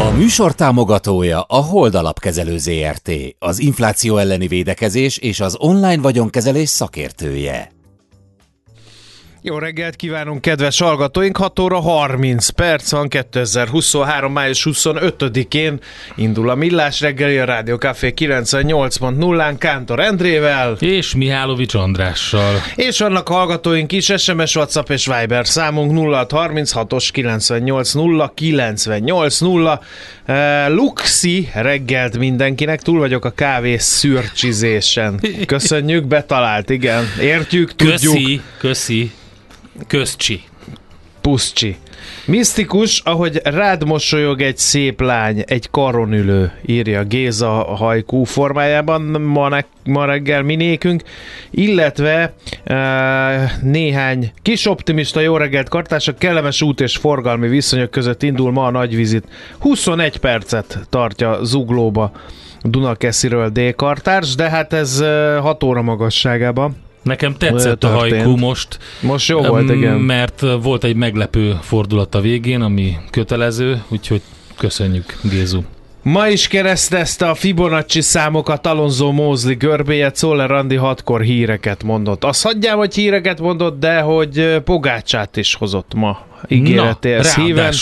A műsor támogatója a Hold Alapkezelő ZRT, az infláció elleni védekezés és az online vagyonkezelés szakértője. Jó reggelt kívánunk, kedves hallgatóink! 6 óra 30 perc van, 2023. május 25-én indul a Millás reggeli a Rádió Café 98.0-án Kántor Endrével. És Mihálovics Andrással. És vannak hallgatóink is, SMS, WhatsApp és Viber számunk 0636-os 980 980. Uh, Luxi reggelt mindenkinek, túl vagyok a kávé szürcsizésen. Köszönjük, betalált, igen. Értjük, tudjuk. Köszi, köszi. Közcsi. Puszcsi. Misztikus, ahogy rád mosolyog egy szép lány, egy karonülő, írja Géza a hajkú formájában ma, ne, ma reggel minékünk, illetve e, néhány kis optimista jó reggelt kartársak, kellemes út és forgalmi viszonyok között indul ma a nagyvizit. 21 percet tartja zuglóba Dunakesziről D-kartárs, de hát ez 6 óra magasságában. Nekem tetszett a hajkú most. Most jó volt, igen. Mert volt egy meglepő fordulat a végén, ami kötelező, úgyhogy köszönjük, Gézu. Ma is keresztezte a Fibonacci számokat Alonso Mózli görbéje, Czoller Andi hatkor híreket mondott. Azt hagyjám, hogy híreket mondott, de hogy Pogácsát is hozott ma ígéretéhez híven.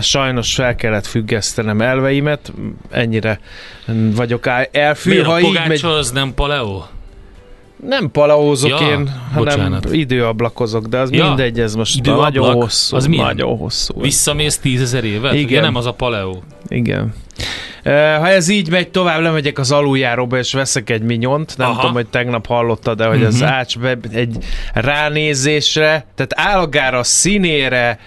Sajnos fel kellett függesztenem elveimet, ennyire vagyok elfű. Miért ha a Pogácsa megy... az nem paleo? Nem palaózok ja, én, hanem bocsánat. időablakozok, de az ja, mindegy, ez most időablak, nagyon hosszú. Az milyen? Nagyon hosszú. Visszamész tízezer évet? Igen. Ugye nem az a paleó. Igen. Ha ez így megy tovább, lemegyek az aluljáróba, és veszek egy minyont. Nem Aha. tudom, hogy tegnap hallottad, de hogy uh-huh. az ács egy ránézésre, tehát állagára, színére,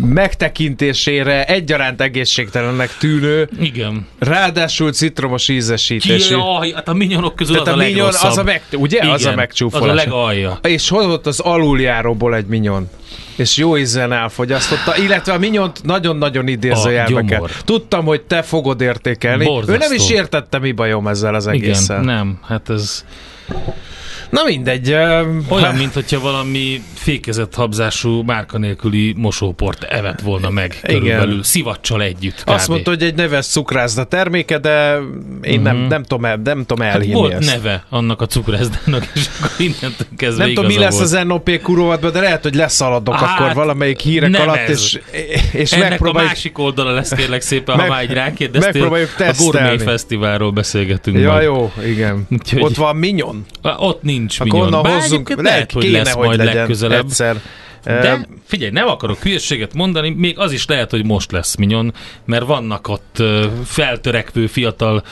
megtekintésére egyaránt egészségtelennek tűnő. Igen. Ráadásul citromos ízesítésű. Jaj, hát a minyonok közül Tehát az a, a minyon, az a meg, ugye? Igen, az a megcsúfolás. Az a legalja. És hozott az aluljáróból egy minyon és jó ízen elfogyasztotta, illetve a minyont nagyon-nagyon idézőjelbe. Tudtam, hogy te fogod értékelni. Borzasztó. Ő nem is értette, mi bajom ezzel az egésszel. Igen, nem, hát ez... Na mindegy. Olyan, mint hogyha valami fékezett habzású, márka nélküli mosóport evett volna meg Igen. körülbelül, szivacsal együtt. Kb. Azt mondta, hogy egy neves cukrászda terméke, de én uh-huh. nem, mhm. nem, tudom, el, nem tudom hát elhinni volt ezt. neve annak a cukrászdának, és akkor innentől kezdve Nem tudom, mi lesz volt. az NOP kurovatban, de lehet, hogy leszaladok hát, akkor valamelyik hírek alatt, ez. és, és Ennek megpróbáljuk... a másik oldala lesz kérlek szépen, meg, ha már egy rákérdeztél. Megpróbáljuk tesztelni. A Gourmet Fesztiválról beszélgetünk Ja, majd. jó, igen. Úgyhogy... Ott van Minyon? Ott nincs Akkor Minyon. Bár hozzunk, lehet, lehet, hogy kéne, lesz hogy majd legközelebb. Egyszer. De figyelj, nem akarok hülyeséget mondani, még az is lehet, hogy most lesz Minyon, mert vannak ott feltörekvő fiatal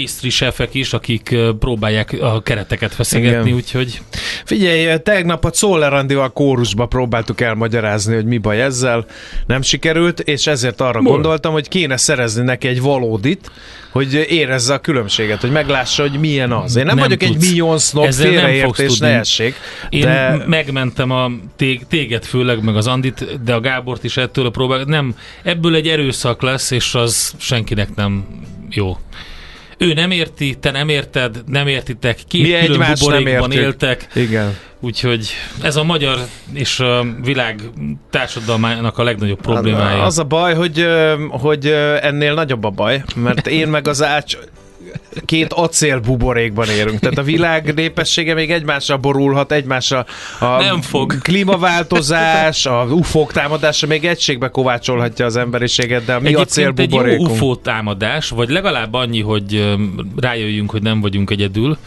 pastry chefek is, akik próbálják a kereteket feszegetni, úgyhogy... Figyelj, tegnap a Czoller Andival kórusba próbáltuk elmagyarázni, hogy mi baj ezzel, nem sikerült, és ezért arra Mol? gondoltam, hogy kéne szerezni neki egy valódit, hogy érezze a különbséget, hogy meglássa, hogy milyen az. Én nem, nem vagyok tudsz. egy million snob, félreértés, ne essék. Én de... megmentem a téged főleg, meg az Andit, de a Gábort is ettől a próbál. Nem, ebből egy erőszak lesz, és az senkinek nem jó. Ő nem érti, te nem érted, nem értitek, két Mi külön buborékban éltek, Igen. úgyhogy ez a magyar és a világ társadalmának a legnagyobb problémája. Az a baj, hogy, hogy ennél nagyobb a baj, mert én meg az ács két acél buborékban érünk. Tehát a világ népessége még egymással borulhat, egymással a Nem fog. klímaváltozás, a UFO-k támadása még egységbe kovácsolhatja az emberiséget, de a mi acél Egyébként egy jó. UFO támadás, vagy legalább annyi, hogy rájöjjünk, hogy nem vagyunk egyedül.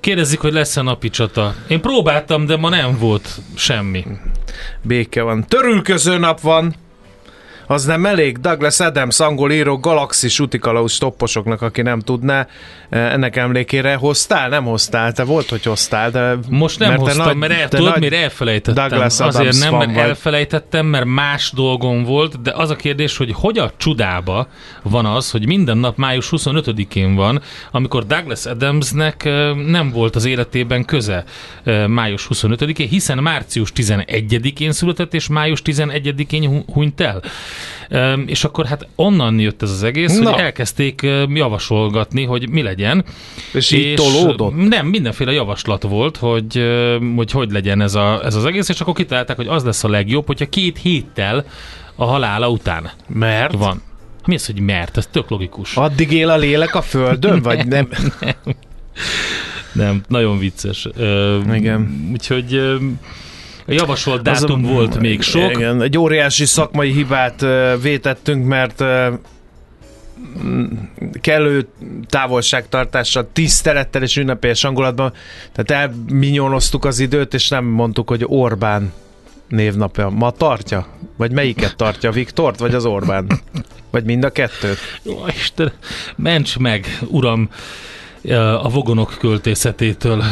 Kérdezik, hogy lesz-e napi csata. Én próbáltam, de ma nem volt semmi. Béke van. Törülköző nap van. Az nem elég. Douglas Adams, angol író, galaxis utikalauz topposoknak, aki nem tudná, eh, ennek emlékére hoztál? Nem hoztál, te volt, hogy hoztál, de... Most nem mert hoztam, nagy- mert el, tudod, miért elfelejtettem? Douglas Adams Azért nem, mert vagy. elfelejtettem, mert más dolgom volt, de az a kérdés, hogy hogy a csudába van az, hogy minden nap május 25-én van, amikor Douglas Adamsnek ö, nem volt az életében köze ö, május 25-én, hiszen március 11-én született, és május 11-én hu- hunyt el. És akkor hát onnan jött ez az egész, Na. hogy elkezdték javasolgatni, hogy mi legyen. És így tolódott? Nem, mindenféle javaslat volt, hogy hogy, hogy legyen ez, a, ez az egész, és akkor kitalálták, hogy az lesz a legjobb, hogyha két héttel a halála után Mert? van. Mi az, hogy mert? Ez tök logikus. Addig él a lélek a földön, vagy nem? Nem, nagyon vicces. Ö, Igen. Úgyhogy ö, a javasolt Az a- dátum volt még sok. Igen, egy óriási szakmai hibát vétettünk, mert kellő távolságtartással, tisztelettel és ünnepélyes hangulatban, tehát elminyonoztuk az időt, és nem mondtuk, hogy Orbán névnapja. Ma tartja? Vagy melyiket tartja? Viktort, vagy az Orbán? Vagy mind a kettőt? Jó, Isten, ments meg, uram, a vogonok költészetétől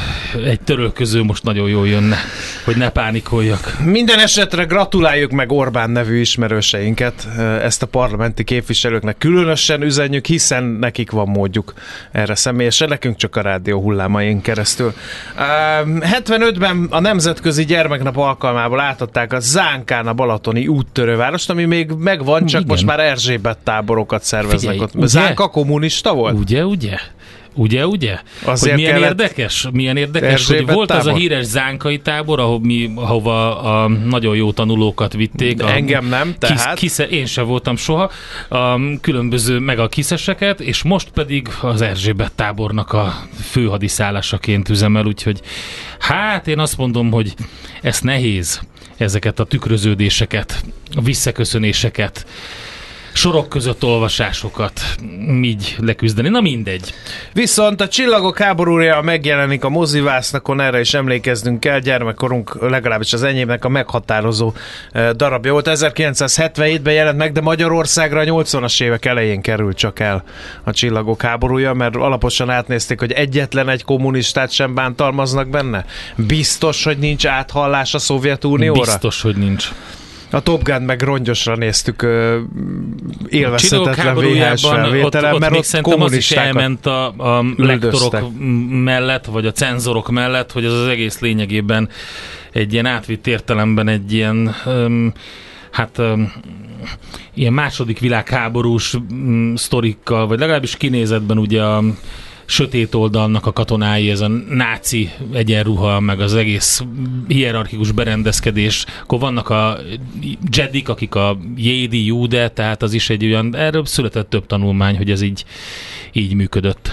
egy törölköző most nagyon jól jönne, hogy ne pánikoljak. Minden esetre gratuláljuk meg Orbán nevű ismerőseinket, ezt a parlamenti képviselőknek különösen üzenjük, hiszen nekik van módjuk erre személyesen, nekünk csak a rádió hullámain keresztül. Üm, 75-ben a Nemzetközi Gyermeknap alkalmából átadták a Zánkán a Balatoni úttörővárost, ami még megvan, csak Igen. most már Erzsébet táborokat szerveznek Figyelj, ott. ugye? Zánka kommunista volt? Ugye, ugye? Ugye, ugye? Azért hogy milyen érdekes, milyen érdekes, hogy volt az a tábor? híres zánkai tábor, ahol mi, ahova a nagyon jó tanulókat vitték. A, Engem nem, tehát? Kis, kisze, én sem voltam soha. A különböző, meg a kiszeseket, és most pedig az Erzsébet tábornak a főhadiszállásaként üzemel, úgyhogy hát én azt mondom, hogy ez nehéz ezeket a tükröződéseket, a visszaköszönéseket, sorok között olvasásokat így leküzdeni. Na mindegy. Viszont a Csillagok háborúja megjelenik a mozivásznakon, erre is emlékeznünk kell, gyermekkorunk legalábbis az enyémnek a meghatározó eh, darabja volt. 1977-ben jelent meg, de Magyarországra a 80-as évek elején került csak el a Csillagok háborúja, mert alaposan átnézték, hogy egyetlen egy kommunistát sem bántalmaznak benne. Biztos, hogy nincs áthallás a Szovjetunióra? Biztos, hogy nincs. A Top Gun meg rongyosra néztük ö, élvezhetetlen VHS ott, felvételen, ott mert még ott szerintem az is kommunistákat elment a, a üldöztek. lektorok mellett, vagy a cenzorok mellett, hogy ez az egész lényegében egy ilyen átvitt értelemben egy ilyen um, hát um, ilyen második világháborús um, sztorikkal, vagy legalábbis kinézetben ugye a sötét oldalnak a katonái, ez a náci egyenruha, meg az egész hierarchikus berendezkedés, akkor vannak a jedik, akik a jédi, júde, tehát az is egy olyan, erről született több tanulmány, hogy ez így, így működött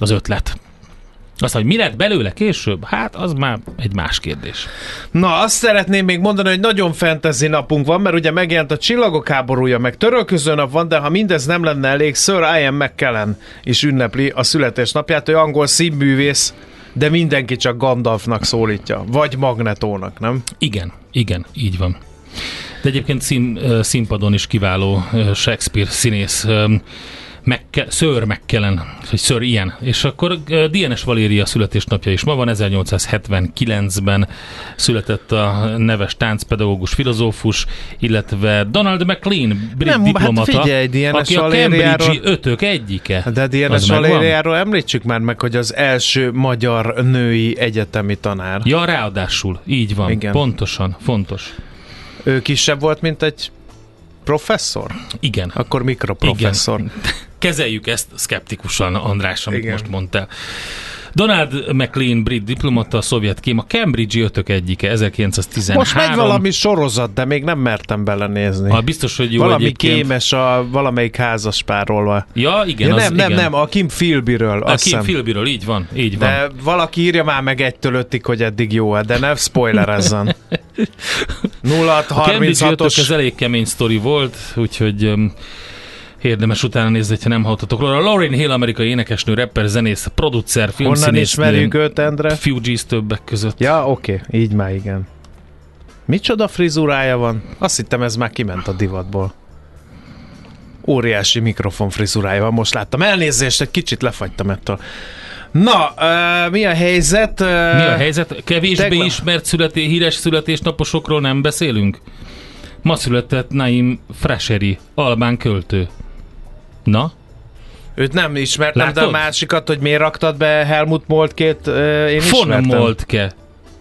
az ötlet. Aztán, hogy mi lett belőle később, hát az már egy más kérdés. Na, azt szeretném még mondani, hogy nagyon fantasy napunk van, mert ugye megjelent a Csillagok háborúja, meg törölköző nap van, de ha mindez nem lenne elég, Sir Ian McKellen is ünnepli a születésnapját, ő angol színművész, de mindenki csak Gandalfnak szólítja, vagy Magnetónak, nem? Igen, igen, így van. De egyébként szín, színpadon is kiváló Shakespeare színész, Mekke, Sir McKellen, vagy Sir Ian. És akkor ö, DNS Valéria születésnapja is ma van, 1879-ben született a neves táncpedagógus filozófus, illetve Donald McLean, brit Nem, hát diplomata, figyelj, DNS aki a Cambridge-i ötök egyike. De DNS? Valériáról említsük már meg, hogy az első magyar női egyetemi tanár. Ja, ráadásul, így van, Igen. pontosan, fontos. Ő kisebb volt, mint egy Professzor? Igen. Akkor mikroprofesszor. Igen. Kezeljük ezt szkeptikusan, András, amit Igen. most mondtál. Donald McLean, brit diplomata, a szovjet kém, a Cambridge ötök egyike, 1913. Most megy valami sorozat, de még nem mertem belenézni. Ha biztos, hogy jó valami egyébként. kémes a valamelyik házaspárról. Ja, igen, Ja, az, nem, nem, igen. nem, a Kim Philbyről. A Kim. Philbyről, így van, így van. De valaki írja már meg egytől ötig, hogy eddig jó de ne spoilerezzen. 0 A Cambridge ötök ez 36-os elég kemény sztori volt, úgyhogy érdemes utána nézni, ha nem hallottatok róla. Lauryn Hill, amerikai énekesnő, rapper, zenész, producer, Honnan filmszínész. ismerjük őt, Endre? Fugees többek között. Ja, oké, okay. így már igen. Micsoda frizurája van? Azt hittem ez már kiment a divatból. Óriási mikrofon frizurája van, most láttam. Elnézést, egy kicsit lefagytam ettől. Na, uh, mi a helyzet? Uh, Mi a helyzet? Kevésbé tegnap- ismert születé, híres születésnaposokról nem beszélünk? Ma született Naim Frasheri, albán költő. Na? Őt nem ismertem, de a Látod? másikat, hogy miért raktad be Helmut Moltkét, uh, én Von ismertem. Moltke.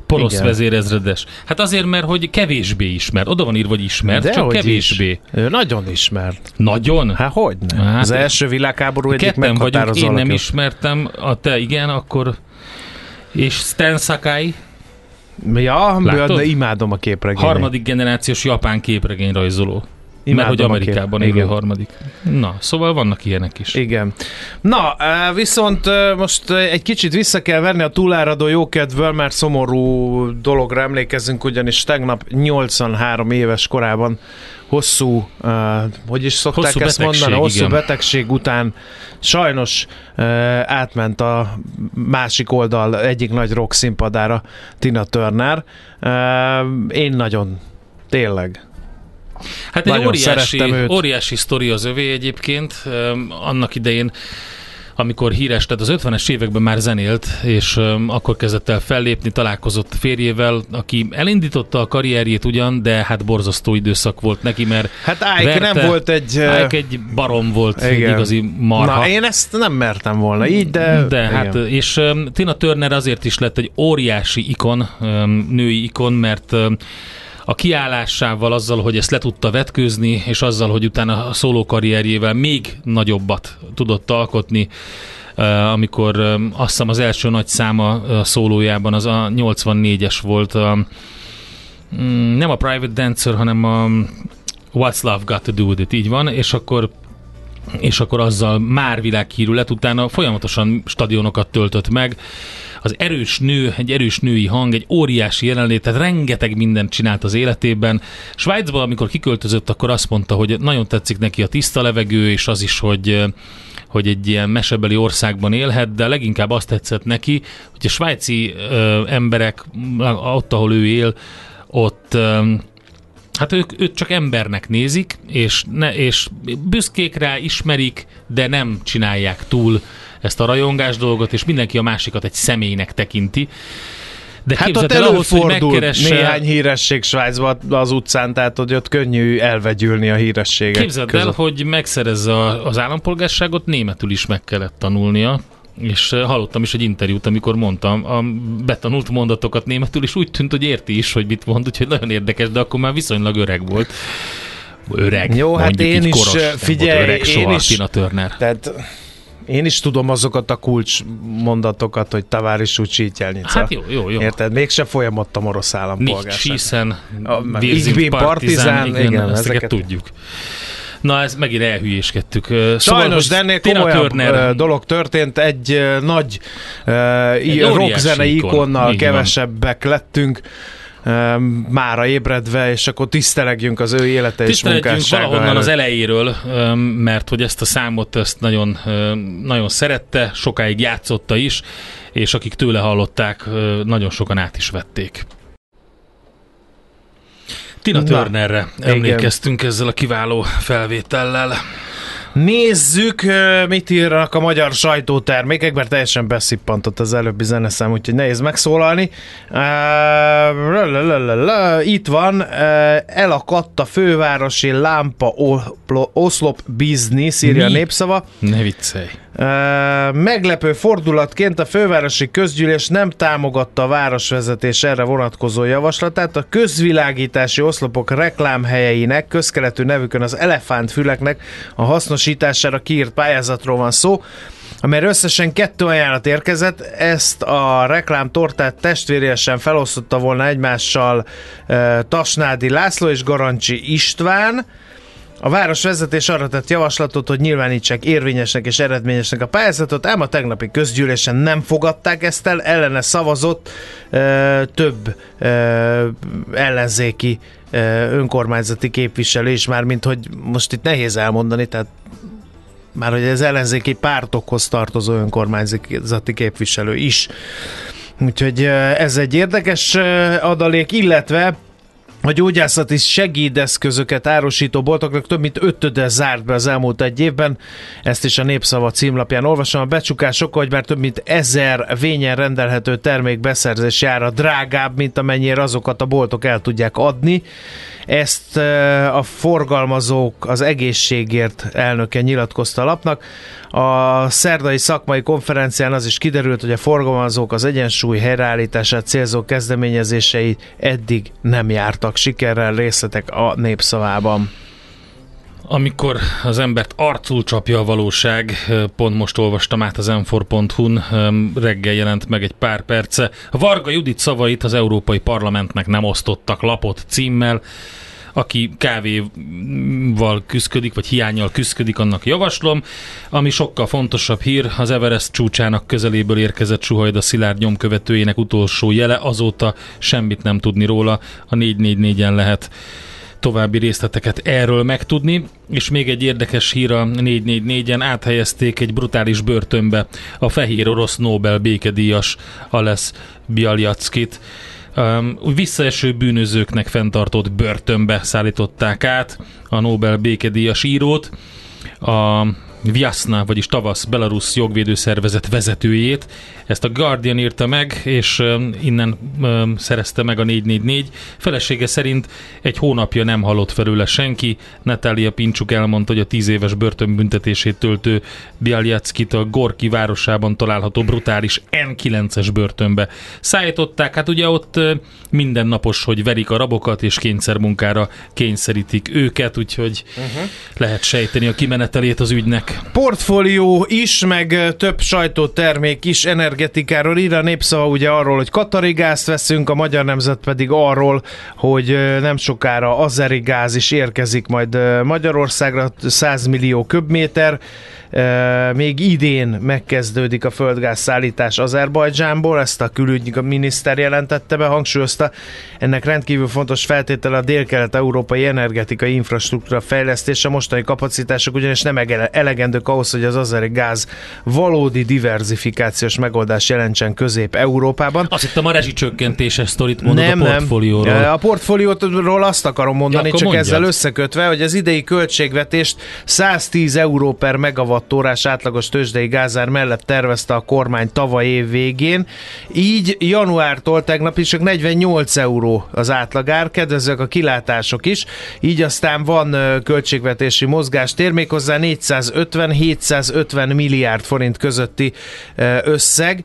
Porosz Igen. vezérezredes. Hát azért, mert hogy kevésbé ismert. Oda van írva, hogy ismert, De csak kevésbé. Is. Ő nagyon ismert. Nagyon? Hát hogy nem? Hát, Az első világháború egyik Ketten vagyunk, én nem ismertem, a te igen, akkor... És Stan Sakai, Ja, Látod? de imádom a képregényt. harmadik generációs japán képregényrajzoló. Imádom mert hogy Amerikában élő igen. harmadik. Na, szóval vannak ilyenek is. Igen. Na, viszont most egy kicsit vissza kell venni a túláradó jókedvől, mert szomorú dologra emlékezünk, ugyanis tegnap 83 éves korában hosszú, uh, hogy is szokták Hosszú ezt mondani, hosszú igen. betegség után sajnos uh, átment a másik oldal egyik nagy rock színpadára Tina Turner. Uh, én nagyon, tényleg. Hát egy óriási, óriási sztori az övé egyébként. Annak idején, amikor híres, tehát az 50-es években már zenélt, és öm, akkor kezdett el fellépni, találkozott férjével, aki elindította a karrierjét ugyan, de hát borzasztó időszak volt neki, mert Hát Ike Verte. nem volt egy... Ike egy barom volt, egy igen. igazi marha. Na, én ezt nem mertem volna így, de... De igen. hát, és um, Tina Turner azért is lett egy óriási ikon, um, női ikon, mert um, a kiállásával, azzal, hogy ezt le tudta vetkőzni, és azzal, hogy utána a szóló karrierjével még nagyobbat tudott alkotni, uh, amikor um, azt hiszem az első nagy száma a szólójában az a 84-es volt, a, mm, nem a Private Dancer, hanem a What's Love Got to Do With It, így van, és akkor és akkor azzal már világhírű lett, utána folyamatosan stadionokat töltött meg. Az erős nő, egy erős női hang, egy óriási jelenlét, tehát rengeteg mindent csinált az életében. Svájcban, amikor kiköltözött, akkor azt mondta, hogy nagyon tetszik neki a tiszta levegő, és az is, hogy hogy egy ilyen mesebeli országban élhet, de leginkább azt tetszett neki, hogy a svájci ö, emberek, ott, ahol ő él, ott ö, Hát ők, őt csak embernek nézik, és, ne, és büszkék rá, ismerik, de nem csinálják túl ezt a rajongás dolgot, és mindenki a másikat egy személynek tekinti. De Hát ott képzeld el ahhoz, hogy előfordul megkeresse... néhány híresség Svájcban az utcán, tehát hogy ott könnyű elvegyülni a hírességek Képzeld között. el, hogy megszerezze az állampolgárságot, németül is meg kellett tanulnia, és eh, hallottam is egy interjút, amikor mondtam a betanult mondatokat németül, és úgy tűnt, hogy érti is, hogy mit mond, úgyhogy nagyon érdekes, de akkor már viszonylag öreg volt. Öreg. Jó, hát én is, koros, eh, figyelj, öreg én soha is- Tina Turner. Tehát én is tudom azokat a kulcs mondatokat, hogy taváris úgy csítyelnica. Hát jó, jó, jó. Érted? Mégse folyamodtam orosz állampolgárság. sind bin Partizan, Partizan, igen, igen, ezeket ezeket- tudjuk. Na, ez megint elhülyéskedtük. Ö, Sajnos, de ennél komolyabb Turner, dolog történt. Egy nagy uh, rockzenei ikon. ikonnal Így van. kevesebbek lettünk. Mára ébredve, és akkor tisztelegjünk az ő élete és munkássága valahonnan az elejéről, mert hogy ezt a számot ezt nagyon, nagyon szerette, sokáig játszotta is, és akik tőle hallották, nagyon sokan át is vették. Tina Na, Turnerre igen. emlékeztünk ezzel a kiváló felvétellel. Nézzük, mit írnak a magyar sajtótermékek, mert teljesen beszippantott az előbbi zeneszám, úgyhogy nehéz megszólalni. Itt van, elakadt a fővárosi lámpa oszlop biznisz, írja a népszava. Ne viccelj. Meglepő fordulatként a fővárosi közgyűlés nem támogatta a városvezetés erre vonatkozó javaslatát. A közvilágítási oszlopok reklámhelyeinek közkeletű nevükön az elefántfüleknek a hasznosítására kiírt pályázatról van szó amelyre összesen kettő ajánlat érkezett, ezt a reklámtortát testvéresen felosztotta volna egymással e, Tasnádi László és Garancsi István, a városvezetés arra tett javaslatot, hogy nyilvánítsák érvényesnek és eredményesnek a pályázatot, ám a tegnapi közgyűlésen nem fogadták ezt el, ellene szavazott e, több e, ellenzéki e, önkormányzati képviselő is, már mint hogy most itt nehéz elmondani, tehát már hogy az ellenzéki pártokhoz tartozó önkormányzati képviselő is. Úgyhogy ez egy érdekes adalék, illetve a gyógyászati segédeszközöket árusító boltoknak több mint ötöde zárt be az elmúlt egy évben. Ezt is a Népszava címlapján olvasom. A becsukás oka, hogy már több mint ezer vényen rendelhető termék beszerzési ára drágább, mint amennyire azokat a boltok el tudják adni. Ezt eh, a forgalmazók az egészségért elnöke nyilatkozta a lapnak. A szerdai szakmai konferencián az is kiderült, hogy a forgalmazók az egyensúly helyreállítását célzó kezdeményezései eddig nem jártak sikerrel részletek a népszavában. Amikor az embert arcul csapja a valóság, pont most olvastam át az m reggel jelent meg egy pár perce. Varga Judit szavait az Európai Parlamentnek nem osztottak lapot címmel, aki kávéval küzdik, vagy hiányjal küzdik, annak javaslom. Ami sokkal fontosabb hír, az Everest csúcsának közeléből érkezett Suhajda Szilárd nyomkövetőjének utolsó jele, azóta semmit nem tudni róla, a 444-en lehet további részleteket erről megtudni, és még egy érdekes hír a 444-en áthelyezték egy brutális börtönbe a fehér orosz Nobel békedíjas Alesz Bialyackit. Um, visszaeső bűnözőknek fenntartott börtönbe szállították át a Nobel békedíjas írót. A Vyasna, vagyis Tavasz Belarus jogvédőszervezet vezetőjét. Ezt a Guardian írta meg, és innen szerezte meg a 444. Felesége szerint egy hónapja nem hallott felőle senki. Natália Pincsuk elmondta, hogy a 10 éves börtönbüntetését töltő Bialyackit a Gorki városában található brutális N9-es börtönbe szállították. Hát ugye ott mindennapos, hogy verik a rabokat, és kényszermunkára kényszerítik őket, úgyhogy uh-huh. lehet sejteni a kimenetelét az ügynek. Portfólió is, meg több sajtótermék is energetikáról ír a népszava ugye arról, hogy katari gázt veszünk, a Magyar Nemzet pedig arról, hogy nem sokára azeri gáz is érkezik majd Magyarországra, 100 millió köbméter. Még idén megkezdődik a földgáz szállítás Azerbajdzsánból, ezt a külügyi miniszter jelentette be, hangsúlyozta. Ennek rendkívül fontos feltétele a dél-kelet-európai energetikai infrastruktúra fejlesztése. Mostani kapacitások ugyanis nem elegendők ahhoz, hogy az azeri gáz valódi diversifikációs megoldás jelentsen Közép-Európában. Azt hittem a rezsicsökkentéses sztorit mondod nem, a portfólióról. Nem. A portfólióról azt akarom mondani, Ja, csak mondjad. ezzel összekötve, hogy az idei költségvetést 110 euró per megawattórás átlagos tőzsdei gázár mellett tervezte a kormány tavaly év végén. Így januártól tegnap is csak 48 euró az átlagár, kedvezőek a kilátások is, így aztán van költségvetési mozgástér, méghozzá 450-750 milliárd forint közötti összeg,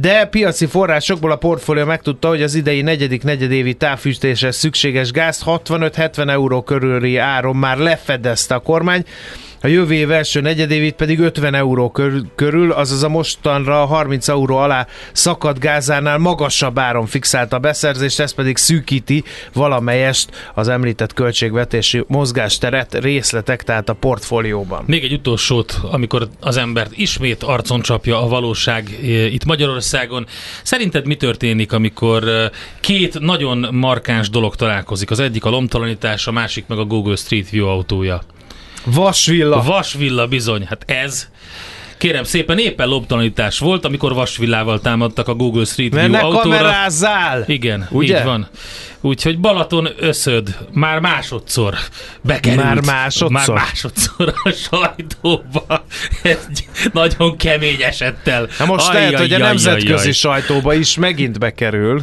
de piaci forrásokból a portfólió megtudta, hogy az idei negyedik negyedévi távfűtésre szükséges gáz 65-70 euró körüli áron már lefedezte a kormány, a jövő év első negyedévét pedig 50 euró kör, körül, azaz a mostanra 30 euró alá szakadt gázánál magasabb áron fixálta a beszerzést, ez pedig szűkíti valamelyest az említett költségvetési mozgásteret részletek, tehát a portfólióban. Még egy utolsót, amikor az embert ismét arcon csapja a valóság e, itt Magyarországon. Szerinted mi történik, amikor e, két nagyon markáns dolog találkozik? Az egyik a lomtalanítás, a másik meg a Google Street View autója. Vasvilla. Vasvilla bizony, hát ez Kérem szépen, éppen lobtalanítás volt, amikor vasvillával támadtak a Google Street Mert View autóra. kamerázzál! Igen, Ugye? így van. Úgyhogy Balaton összöd már másodszor bekerült. Már másodszor? Már másodszor a sajtóba. Egy nagyon kemény esettel. Na most Ajj, lehet, ajj, hogy a nemzetközi ajj, ajj. sajtóba is megint bekerül.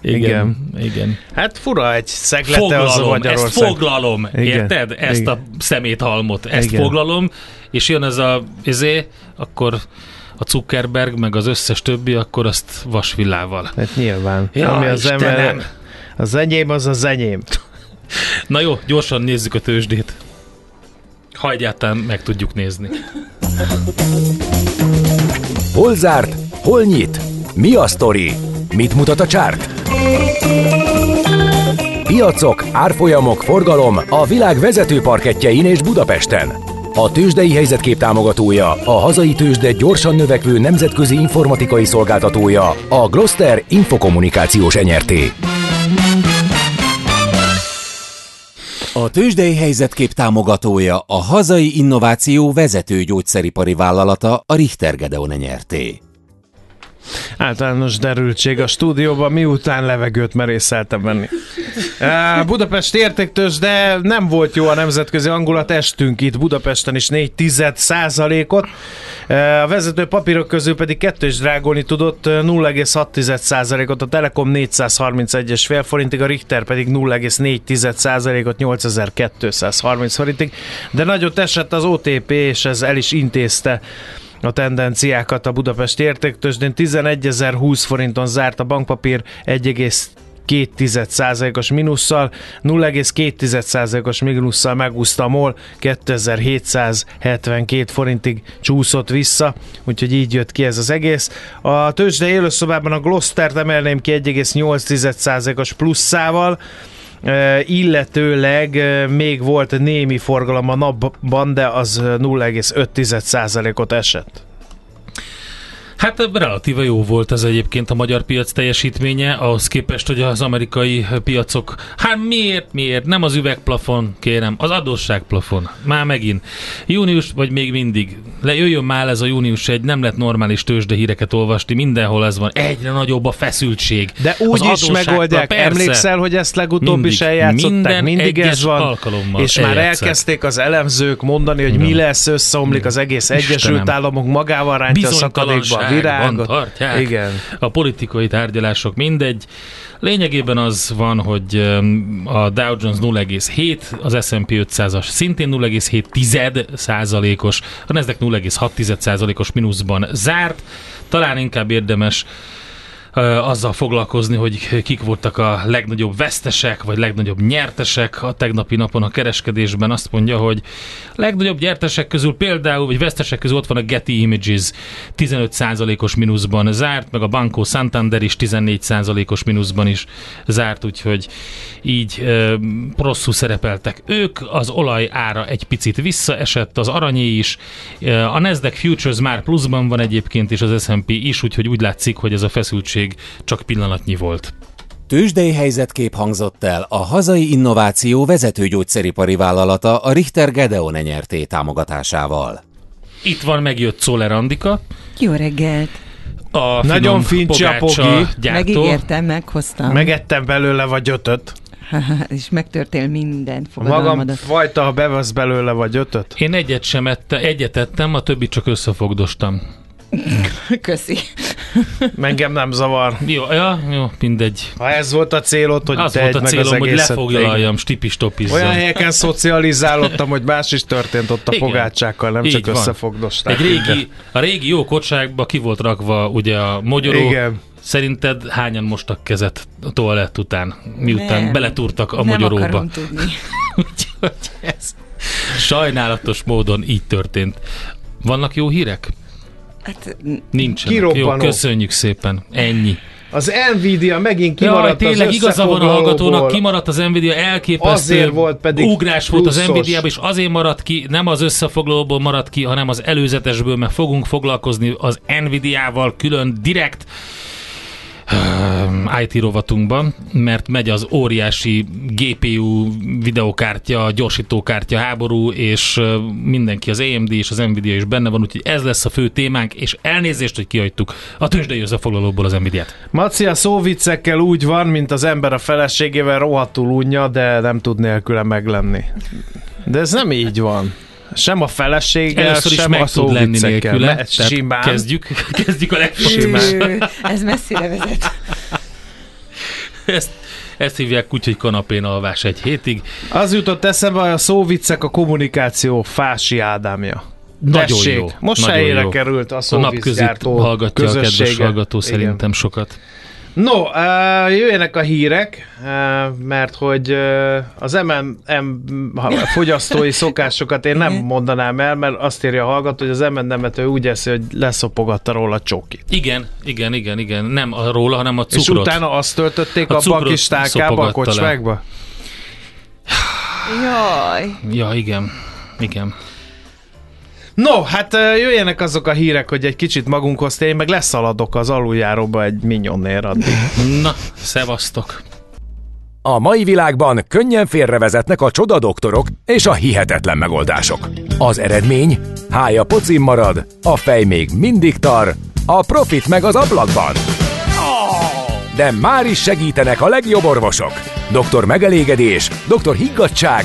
Igen, Igen. igen. Hát fura egy szeglete az a Foglalom, ezt Magyarország. foglalom, Igen, érted? Ezt igen. a szeméthalmot, ezt Igen. foglalom, és jön ez a, izé, akkor a Zuckerberg, meg az összes többi, akkor azt vasvillával. Hát nyilván. Ja, Ami az Istenem. ember, az enyém, az az enyém. Na jó, gyorsan nézzük a tőzsdét. Ha egyáltalán meg tudjuk nézni. Hol zárt? Hol nyit? Mi a sztori? Mit mutat a csárt? Piacok, árfolyamok, forgalom a világ vezető parketjein és Budapesten. A tőzsdei helyzetkép támogatója, a hazai tőzsde gyorsan növekvő nemzetközi informatikai szolgáltatója, a Gloster Infokommunikációs Enyerté. A tőzsdei helyzetkép támogatója a hazai innováció vezető gyógyszeripari vállalata a Richter Gedeon nyerté. Általános derültség a stúdióban, miután levegőt merészeltem venni. Budapest értéktős, de nem volt jó a nemzetközi hangulat, estünk itt Budapesten is 4 tized százalékot. A vezető papírok közül pedig kettő is drágulni tudott, 0,6 százalékot, a Telekom 431,5 fél forintig, a Richter pedig 0,4 százalékot 8230 forintig, de nagyot esett az OTP, és ez el is intézte a tendenciákat a Budapesti értéktősdén. 11.020 forinton zárt a bankpapír 1,2%-os mínusszal, 0,2%-os mínusszal megúszta a MOL, 2772 forintig csúszott vissza, úgyhogy így jött ki ez az egész. A tőzsde élőszobában a Gloster-t emelném ki 1,8%-os plusszával, E, illetőleg még volt némi forgalom a napban, de az 0,5%-ot esett. Hát relatíve jó volt ez egyébként a magyar piac teljesítménye, ahhoz képest, hogy az amerikai piacok, hát miért, miért, nem az üvegplafon, kérem, az adósságplafon, már megint. Június, vagy még mindig, lejöjjön már ez a június egy, nem lehet normális tőzsde híreket olvasni, mindenhol ez van, egyre nagyobb a feszültség. De Az úgy is adósságpla- megoldják. persze. Emlékszel, hogy ezt legutóbb Mindig. is eljátszották? Minden Mindig ez van. alkalommal És már eljátszák. elkezdték az elemzők mondani, hogy mi lesz, összeomlik az egész Egyesült. Államok, magával rántja a szakadékba a Bizonytalanságban virágot. tartják. Igen. A politikai tárgyalások mindegy. Lényegében az van, hogy a Dow Jones 0,7, az S&P 500-as szintén 0,7 tized százalékos, a Nasdaq 0,6 tized százalékos mínuszban zárt. Talán inkább érdemes azzal foglalkozni, hogy kik voltak a legnagyobb vesztesek, vagy legnagyobb nyertesek a tegnapi napon a kereskedésben. Azt mondja, hogy legnagyobb nyertesek közül például, vagy vesztesek közül ott van a Getty Images 15%-os mínuszban zárt, meg a Banco Santander is 14%-os mínuszban is zárt, úgyhogy így ö, rosszul szerepeltek ők. Az olaj ára egy picit visszaesett, az aranyé is. A Nasdaq Futures már pluszban van egyébként, és az S&P is, úgyhogy úgy látszik, hogy ez a feszültség csak pillanatnyi volt. Tőzsdei helyzetkép hangzott el a hazai innováció vezető gyógyszeripari vállalata a Richter Gedeon nyerté támogatásával. Itt van, megjött Czoller Andika, Jó reggelt! a Nagyon fincsi a pogi. gyártó. Megígértem, meghoztam. Megettem belőle vagy ötöt. és megtörtél minden Magam fajta, ha bevesz belőle vagy ötöt. Én egyet sem ette, egyet ettem, a többit csak összefogdostam. Köszi. Engem nem zavar. Jó, ja, jó, mindegy. Ha ez volt a célod, hogy Az te volt a meg az célom, hogy lefoglaljam, stipistopizzam. Olyan helyeken szocializálódtam, hogy más is történt ott a Igen. pogácsákkal, nem Így csak van. összefogdosták. Egy régi, a régi jó kocsákba ki volt rakva ugye a mogyoró. Igen. Szerinted hányan mostak kezet a toalett után, miután Nem. beletúrtak a Nem akarom tudni. Úgyhogy ez sajnálatos módon így történt. Vannak jó hírek? Hát, Nincsenek. Jó, Kirobbanó. köszönjük szépen. Ennyi. Az Nvidia megint Jaj, kimaradt tényleg az igaza van a hallgatónak, kimaradt az Nvidia, elképesztő Azért volt pedig ugrás volt az pluszos. nvidia és azért maradt ki, nem az összefoglalóból maradt ki, hanem az előzetesből, mert fogunk foglalkozni az Nvidia-val külön direkt. IT rovatunkban, mert megy az óriási GPU videokártya, gyorsítókártya háború, és mindenki az AMD és az Nvidia is benne van, úgyhogy ez lesz a fő témánk, és elnézést, hogy kihagytuk a tőzsdei összefoglalóból az Nvidia-t. Maci a szóviccekkel úgy van, mint az ember a feleségével rohadtul unja, de nem tud nélküle meglenni. De ez nem így van. Sem a feleséggel, Először is sem meg a tud lenni nélküle, Me- Simán. kezdjük, kezdjük a legfontosabb. Ez messzire vezet. Ezt, ezt hívják úgy, hogy kanapén alvás egy hétig. Az jutott eszembe, hogy a szóviccek a kommunikáció fási Ádámja. Nagyon Tessék, jó. Most nagyon helyére jó. került a A napközit hallgatja a kedves közössége. hallgató Igen. szerintem sokat. No, uh, jöjjenek a hírek, uh, mert hogy uh, az MMM fogyasztói szokásokat én nem mondanám el, mert azt írja a hallgató, hogy az M&M-et ő úgy eszi, hogy leszopogatta róla a csokit. Igen, igen, igen, igen. Nem a róla, hanem a És cukrot. utána azt töltötték A abba a kis tálkába, a szopogatta le. kocsmákba? Jaj. Ja, igen. Igen. No, hát jöjjenek azok a hírek, hogy egy kicsit magunkhoz tény, meg leszaladok az aluljáróba egy minyonnér addig. Na, szevasztok. A mai világban könnyen félrevezetnek a csodadoktorok és a hihetetlen megoldások. Az eredmény? Hája pocim marad, a fej még mindig tar, a profit meg az ablakban. De már is segítenek a legjobb orvosok. Doktor megelégedés, doktor higgadság,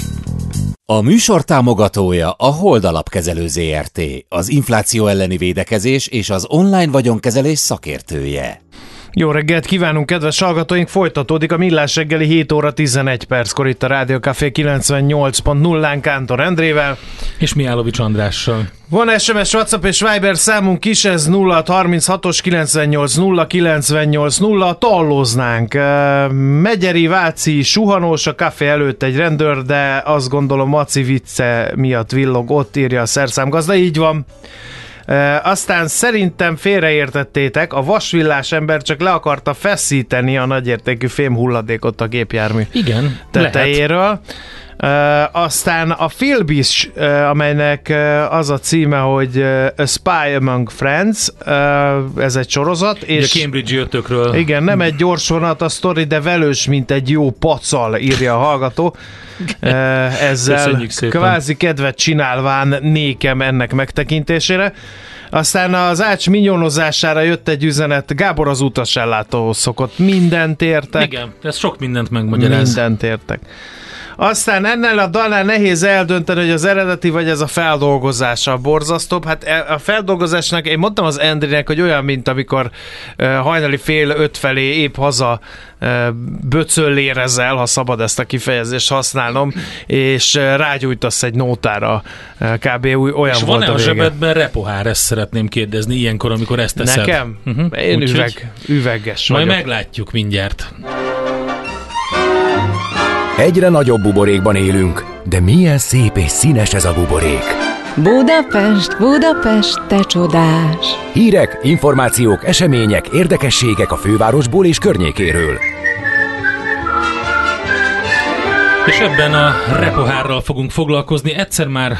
A műsor támogatója a Hold Alapkezelő ZRT, az infláció elleni védekezés és az online vagyonkezelés szakértője. Jó reggelt kívánunk, kedves hallgatóink! Folytatódik a Millás reggeli 7 óra 11 perckor itt a Rádió Café 98.0-án Kántor Endrével. És Miálovics Andrással. Van SMS, WhatsApp és Viber számunk is, ez 0 36-os 98 0 98 0 tallóznánk. Megyeri, Váci, suhanós a kafé előtt egy rendőr, de azt gondolom Maci vicce miatt villog, ott írja a szerszámgazda, így van. Aztán szerintem félreértettétek, a vasvillás ember csak le akarta feszíteni a nagyértékű fém hulladékot a gépjármű Igen, lehet. tetejéről. Uh, aztán a Filbis, uh, amelynek az a címe, hogy A Spy Among Friends, ez egy sorozat, Ugye és a Cambridge ötökről. igen, nem egy gyors vonat a sztori, de velős, mint egy jó pacal, írja a hallgató. Ezzel kvázi kedvet csinálván nékem ennek megtekintésére. Aztán az ács minyonozására jött egy üzenet, Gábor az utasellátó szokott mindent értek. Igen, ez sok mindent megmagyaráz. Mindent értek. Aztán ennél a dalnál nehéz eldönteni, hogy az eredeti vagy ez a feldolgozása a borzasztóbb. Hát e- a feldolgozásnak, én mondtam az Endrinek, hogy olyan, mint amikor uh, hajnali fél öt felé épp haza uh, böcöllérezel, ha szabad ezt a kifejezést használnom, és rágyújtasz egy nótára. Kb. Olyan És volt van-e a a vége. zsebedben repohár? Ezt szeretném kérdezni ilyenkor, amikor ezt teszed. Nekem? Uh-huh. Én Úgyhogy üveg, üveges Majd vagyok. meglátjuk mindjárt. Egyre nagyobb buborékban élünk, de milyen szép és színes ez a buborék. Budapest, Budapest, te csodás! Hírek, információk, események, érdekességek a fővárosból és környékéről. És ebben a repohárral fogunk foglalkozni. Egyszer már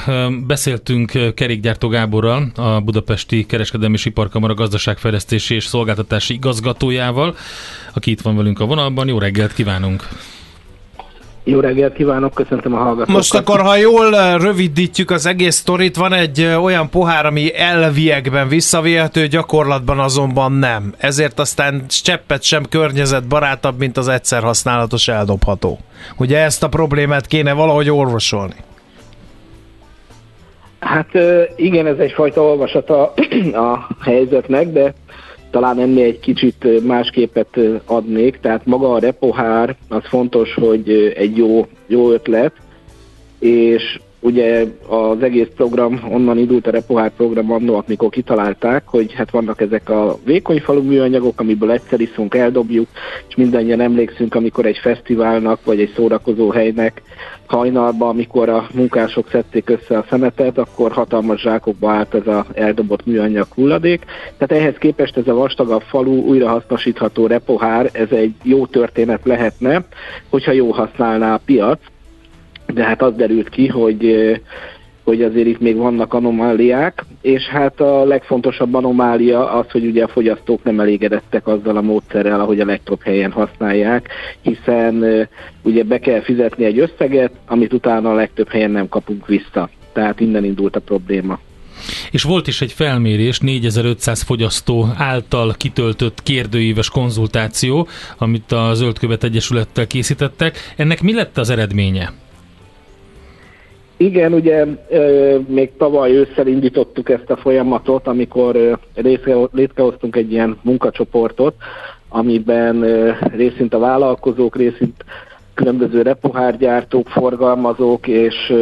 beszéltünk Kerékgyártó Gáborral, a Budapesti Kereskedelmi és Iparkamara gazdaságfejlesztési és szolgáltatási igazgatójával, aki itt van velünk a vonalban. Jó reggelt kívánunk! Jó reggelt kívánok, köszöntöm a hallgatókat. Most akkor, ha jól eh, rövidítjük az egész sztorit, van egy eh, olyan pohár, ami elviekben visszavihető, gyakorlatban azonban nem. Ezért aztán cseppet sem környezetbarátabb, mint az egyszer használatos eldobható. Ugye ezt a problémát kéne valahogy orvosolni. Hát ö, igen, ez egyfajta olvasata a helyzetnek, de talán ennél egy kicsit más képet adnék. Tehát maga a repohár, az fontos, hogy egy jó, jó ötlet, és ugye az egész program, onnan indult a Repohár program annó, amikor kitalálták, hogy hát vannak ezek a vékony falú műanyagok, amiből egyszer iszunk, eldobjuk, és mindannyian emlékszünk, amikor egy fesztiválnak, vagy egy szórakozó helynek hajnalban, amikor a munkások szedték össze a szemetet, akkor hatalmas zsákokba állt ez a eldobott műanyag hulladék. Tehát ehhez képest ez a vastagabb falu újrahasznosítható repohár, ez egy jó történet lehetne, hogyha jó használná a piac, de hát az derült ki, hogy hogy azért itt még vannak anomáliák, és hát a legfontosabb anomália az, hogy ugye a fogyasztók nem elégedettek azzal a módszerrel, ahogy a legtöbb helyen használják, hiszen ugye be kell fizetni egy összeget, amit utána a legtöbb helyen nem kapunk vissza. Tehát innen indult a probléma. És volt is egy felmérés, 4500 fogyasztó által kitöltött kérdőíves konzultáció, amit a Zöldkövet Egyesülettel készítettek. Ennek mi lett az eredménye? Igen, ugye még tavaly ősszel indítottuk ezt a folyamatot, amikor létrehoztunk egy ilyen munkacsoportot, amiben részint a vállalkozók, részint különböző repohárgyártók, forgalmazók, és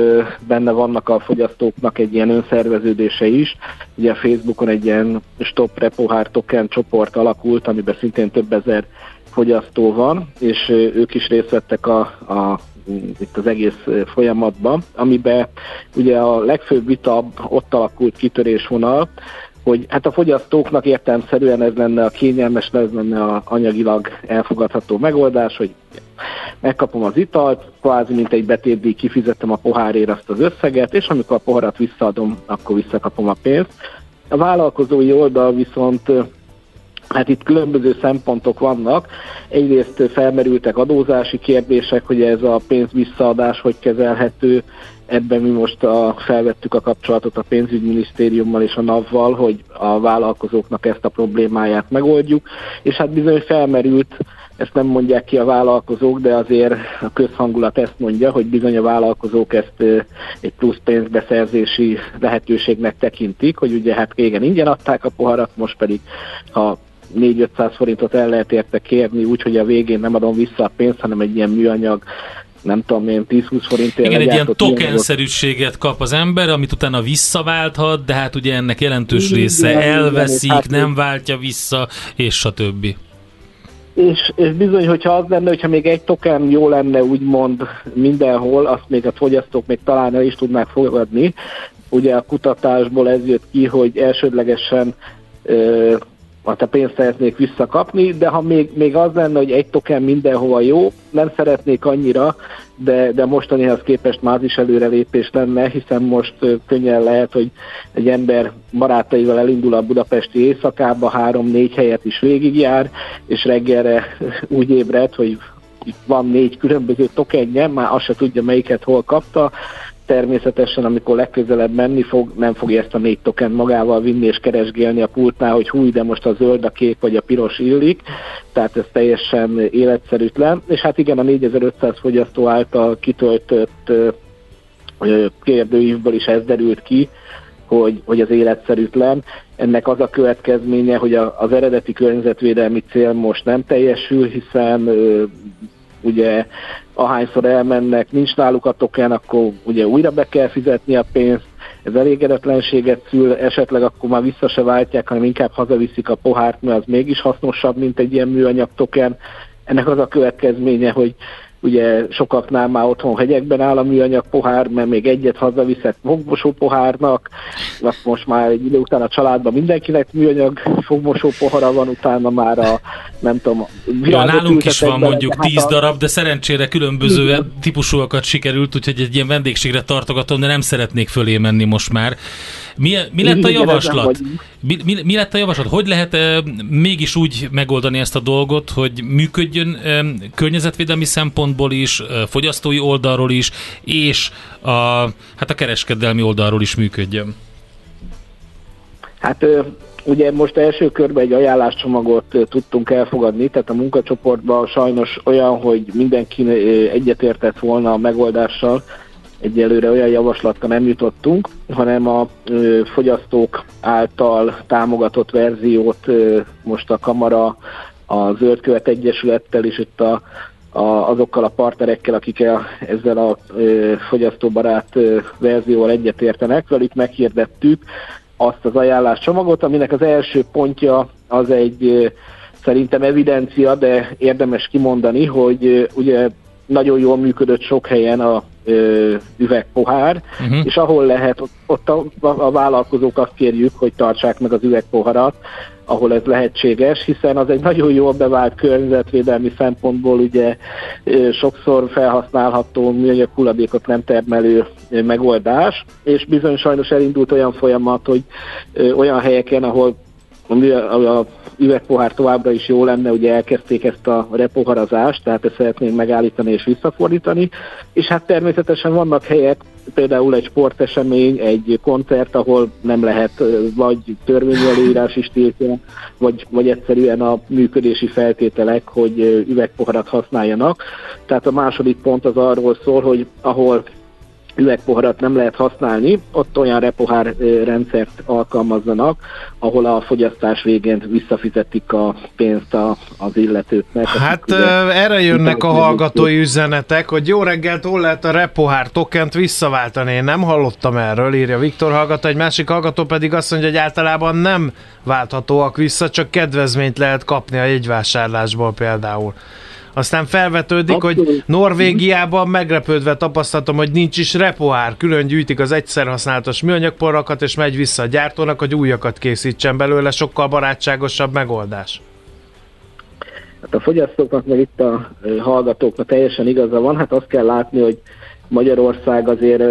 benne vannak a fogyasztóknak egy ilyen önszerveződése is. Ugye a Facebookon egy ilyen Stop Repohár Token csoport alakult, amiben szintén több ezer fogyasztó van, és ők is részt vettek a, a itt az egész folyamatban, amiben ugye a legfőbb vita ott alakult kitörésvonal, hogy hát a fogyasztóknak értelmszerűen ez lenne a kényelmes, ez lenne a anyagilag elfogadható megoldás, hogy megkapom az italt, kvázi mint egy betétdíj kifizettem a pohárért azt az összeget, és amikor a poharat visszaadom, akkor visszakapom a pénzt. A vállalkozói oldal viszont Hát itt különböző szempontok vannak. Egyrészt felmerültek adózási kérdések, hogy ez a pénz visszaadás hogy kezelhető. Ebben mi most a, felvettük a kapcsolatot a pénzügyminisztériummal és a NAV-val, hogy a vállalkozóknak ezt a problémáját megoldjuk. És hát bizony felmerült, ezt nem mondják ki a vállalkozók, de azért a közhangulat ezt mondja, hogy bizony a vállalkozók ezt egy plusz pénzbeszerzési lehetőségnek tekintik, hogy ugye hát régen ingyen adták a poharat, most pedig ha 4-500 forintot el lehet érte kérni, úgyhogy a végén nem adom vissza a pénzt, hanem egy ilyen műanyag nem tudom én, 10-20 forintért. Igen, egy ilyen tokenszerűséget kap az ember, amit utána visszaválthat, de hát ugye ennek jelentős igen, része igen, elveszik, hát nem váltja vissza, és stb. És, és bizony, hogyha az lenne, hogyha még egy token jó lenne, úgymond mindenhol, azt még a fogyasztók még talán el is tudnák fogadni. Ugye a kutatásból ez jött ki, hogy elsődlegesen a pénzt szeretnék visszakapni, de ha még, még az lenne, hogy egy token mindenhova jó, nem szeretnék annyira, de, de mostanihoz képest már az is előrelépés lenne, hiszen most könnyen lehet, hogy egy ember barátaival elindul a budapesti éjszakába, három-négy helyet is végigjár, és reggelre úgy ébred, hogy van négy különböző tokenje, már azt se tudja melyiket hol kapta, természetesen, amikor legközelebb menni fog, nem fogja ezt a négy token magával vinni és keresgélni a pultnál, hogy húj, de most a zöld, a kék vagy a piros illik, tehát ez teljesen életszerűtlen. És hát igen, a 4500 fogyasztó által kitöltött kérdőívből is ez derült ki, hogy, hogy az életszerűtlen. Ennek az a következménye, hogy a, az eredeti környezetvédelmi cél most nem teljesül, hiszen ugye ahányszor elmennek, nincs náluk a token, akkor ugye újra be kell fizetni a pénzt, ez elégedetlenséget szül, esetleg akkor már vissza se váltják, hanem inkább hazaviszik a pohárt, mert az mégis hasznosabb, mint egy ilyen műanyag token. Ennek az a következménye, hogy ugye sokaknál már otthon hegyekben áll a műanyag pohár, mert még egyet hazaviszek fogmosó pohárnak, azt most már egy idő után a családban mindenkinek műanyag fogmosó pohara van, utána már a, nem tudom, ja, nálunk is van mondjuk hát tíz a... darab, de szerencsére különböző Igen. típusúakat sikerült, úgyhogy egy ilyen vendégségre tartogatom, de nem szeretnék fölé menni most már. Mi, mi lett a javaslat? Mi, mi, mi lett a javaslat? Hogy lehet e, mégis úgy megoldani ezt a dolgot, hogy működjön e, környezetvédelmi szempontból is, e, fogyasztói oldalról is, és a, hát a kereskedelmi oldalról is működjön? Hát ugye most első körben egy ajánláscsomagot tudtunk elfogadni, tehát a munkacsoportban sajnos olyan, hogy mindenki egyetértett volna a megoldással, egyelőre olyan javaslatra nem jutottunk, hanem a ö, fogyasztók által támogatott verziót ö, most a Kamara a Zöldkövet Egyesülettel és itt a a, azokkal a partnerekkel, akik ezzel a ö, fogyasztóbarát ö, verzióval egyetértenek. Velük meghirdettük azt az ajánláscsomagot, aminek az első pontja az egy ö, szerintem evidencia, de érdemes kimondani, hogy ö, ugye nagyon jól működött sok helyen a ö, üvegpohár, uh-huh. és ahol lehet, ott, a, a vállalkozók azt kérjük, hogy tartsák meg az üvegpoharat, ahol ez lehetséges, hiszen az egy nagyon jól bevált környezetvédelmi szempontból ugye sokszor felhasználható műanyag hulladékot nem termelő megoldás, és bizony sajnos elindult olyan folyamat, hogy olyan helyeken, ahol a üvegpohár továbbra is jó lenne, ugye elkezdték ezt a repoharazást, tehát ezt szeretnénk megállítani és visszafordítani, és hát természetesen vannak helyek, például egy sportesemény, egy koncert, ahol nem lehet vagy törvényi előírás is tiltja, vagy, vagy egyszerűen a működési feltételek, hogy üvegpoharat használjanak. Tehát a második pont az arról szól, hogy ahol üvegpoharat nem lehet használni, ott olyan repohár rendszert alkalmazzanak, ahol a fogyasztás végén visszafizetik a pénzt a, az illetőknek. Hát ugye- erre jönnek a hallgatói üzenetek, hogy jó reggelt, hol lehet a repohár tokent visszaváltani. Én nem hallottam erről, írja Viktor hallgató. Egy másik hallgató pedig azt mondja, hogy általában nem válthatóak vissza, csak kedvezményt lehet kapni a jegyvásárlásból például. Aztán felvetődik, hogy Abszolút. Norvégiában meglepődve tapasztaltam, hogy nincs is repohár. Külön gyűjtik az egyszer használatos műanyagporrakat, és megy vissza a gyártónak, hogy újakat készítsen belőle. Sokkal barátságosabb megoldás. Hát a fogyasztóknak, meg itt a hallgatóknak teljesen igaza van, hát azt kell látni, hogy Magyarország azért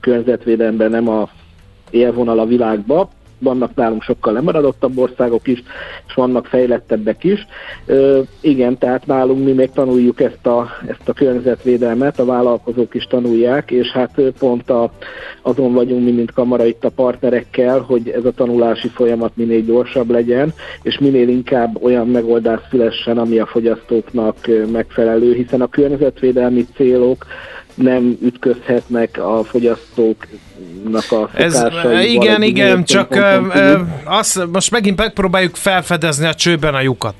környezetvédelemben nem a élvonal a világba, vannak nálunk sokkal lemaradottabb országok is, és vannak fejlettebbek is. Ö, igen, tehát nálunk mi még tanuljuk ezt a, ezt a környezetvédelmet, a vállalkozók is tanulják, és hát pont a, azon vagyunk mi, mint kamara itt a partnerekkel, hogy ez a tanulási folyamat minél gyorsabb legyen, és minél inkább olyan megoldás szülessen, ami a fogyasztóknak megfelelő, hiszen a környezetvédelmi célok nem ütközhetnek a fogyasztóknak a Ez, igen, igen, csak ö, azt, most megint megpróbáljuk felfedezni a csőben a lyukat.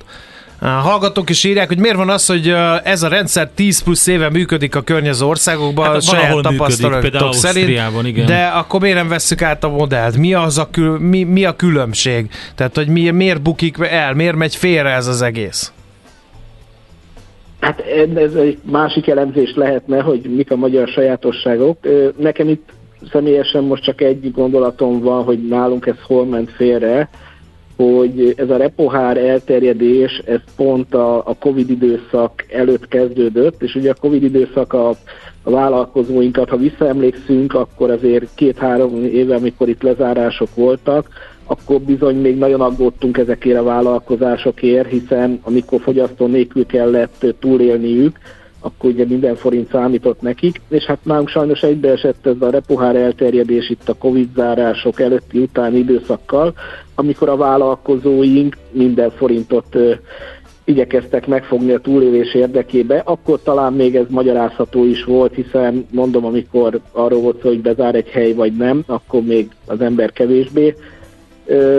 A hallgatók is írják, hogy miért van az, hogy ez a rendszer 10 plusz éve működik a környező országokban, Hát hát, saját tapasztalatok szerint, igen. de akkor miért nem vesszük át a modellt? Mi, az a kül, mi, mi a különbség? Tehát, hogy mi, miért bukik el, miért megy félre ez az egész? Hát ez egy másik elemzés lehetne, hogy mik a magyar sajátosságok. Nekem itt személyesen most csak egy gondolatom van, hogy nálunk ez hol ment félre, hogy ez a repohár elterjedés, ez pont a, a Covid időszak előtt kezdődött, és ugye a Covid időszak a, a vállalkozóinkat, ha visszaemlékszünk, akkor azért két-három éve, amikor itt lezárások voltak, akkor bizony még nagyon aggódtunk ezekért a vállalkozásokért, hiszen amikor fogyasztó nélkül kellett túlélniük, akkor ugye minden forint számított nekik, és hát nálunk sajnos egybeesett ez a repohár elterjedés itt a Covid zárások előtti utáni időszakkal, amikor a vállalkozóink minden forintot ö, igyekeztek megfogni a túlélés érdekébe, akkor talán még ez magyarázható is volt, hiszen mondom, amikor arról volt szó, hogy bezár egy hely vagy nem, akkor még az ember kevésbé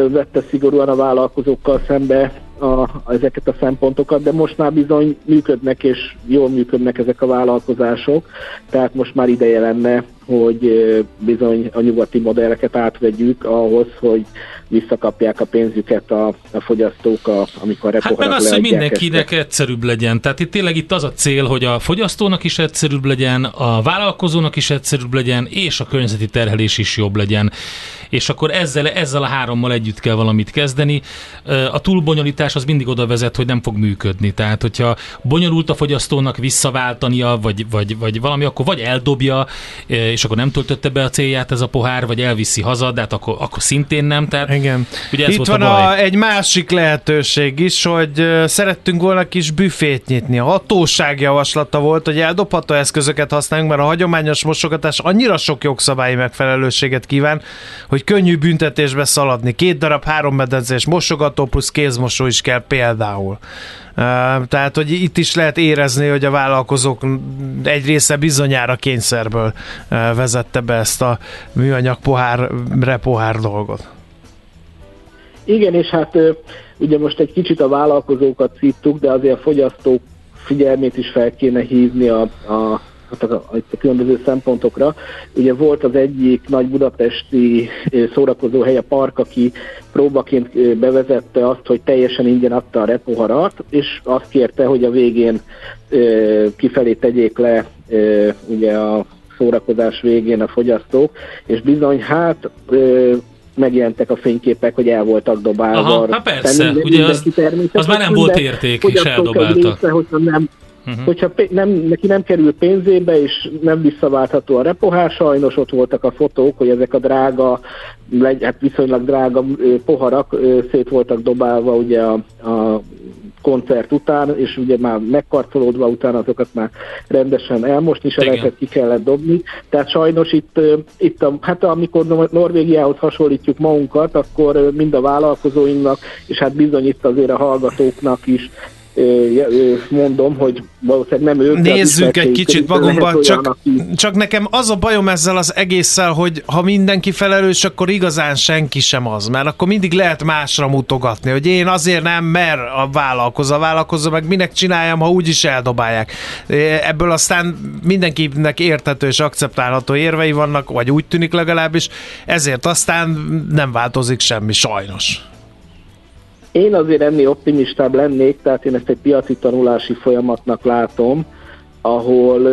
vette szigorúan a vállalkozókkal szembe a, ezeket a szempontokat, de most már bizony működnek és jól működnek ezek a vállalkozások, tehát most már ideje lenne, hogy bizony a nyugati modelleket átvegyük ahhoz, hogy visszakapják a pénzüket a, a fogyasztók, a, amikor Hát meg az, hogy mindenkinek egyszerűbb legyen. Tehát itt tényleg itt az a cél, hogy a fogyasztónak is egyszerűbb legyen, a vállalkozónak is egyszerűbb legyen, és a környezeti terhelés is jobb legyen. És akkor ezzel, ezzel a hárommal együtt kell valamit kezdeni. A túlbonyolítás az mindig oda vezet, hogy nem fog működni. Tehát, hogyha bonyolult a fogyasztónak visszaváltania, vagy, vagy, vagy valami, akkor vagy eldobja, ö, és akkor nem töltötte be a célját ez a pohár, vagy elviszi haza, de hát akkor, akkor szintén nem. Tehát Igen. Ugye ez Itt volt van a a, baj. egy másik lehetőség is, hogy szerettünk volna kis büfét nyitni. A hatóság javaslata volt, hogy eldobható eszközöket használjunk, mert a hagyományos mosogatás annyira sok jogszabályi megfelelőséget kíván, hogy könnyű büntetésbe szaladni. Két darab három medencés mosogató plusz kézmosó is kell például. Tehát, hogy itt is lehet érezni, hogy a vállalkozók egy része bizonyára kényszerből vezette be ezt a műanyag pohár, repohár dolgot. Igen, és hát ugye most egy kicsit a vállalkozókat szíttuk, de azért a fogyasztók figyelmét is fel kéne hívni a, a hát a, különböző szempontokra. Ugye volt az egyik nagy budapesti szórakozó hely a park, aki próbaként bevezette azt, hogy teljesen ingyen adta a repoharat, és azt kérte, hogy a végén kifelé tegyék le ugye a szórakozás végén a fogyasztók, és bizony hát megjelentek a fényképek, hogy el voltak dobálva. Aha, hát persze, ugye az, az már nem volt érték, és eldobálta. Része, hogyha nem, Uh-huh. Hogyha nem, neki nem kerül pénzébe, és nem visszaváltható a repohár, sajnos ott voltak a fotók, hogy ezek a drága, hát viszonylag drága poharak szét voltak dobálva ugye a, a koncert után, és ugye már megkarcolódva után azokat már rendesen elmosni, és ezeket ki kellett dobni. Tehát sajnos itt, itt a, hát amikor Norvégiához hasonlítjuk magunkat, akkor mind a vállalkozóinknak, és hát bizony itt azért a hallgatóknak is mondom, hogy valószínűleg nem ők. Nézzünk egy kicsit magunkba, csak, aki... csak nekem az a bajom ezzel az egésszel, hogy ha mindenki felelős, akkor igazán senki sem az, mert akkor mindig lehet másra mutogatni, hogy én azért nem, mert a vállalkozó, a vállalkozó, meg minek csináljam, ha úgyis eldobálják. Ebből aztán mindenkinek értető és akceptálható érvei vannak, vagy úgy tűnik legalábbis, ezért aztán nem változik semmi, sajnos. Én azért ennél optimistább lennék, tehát én ezt egy piaci tanulási folyamatnak látom, ahol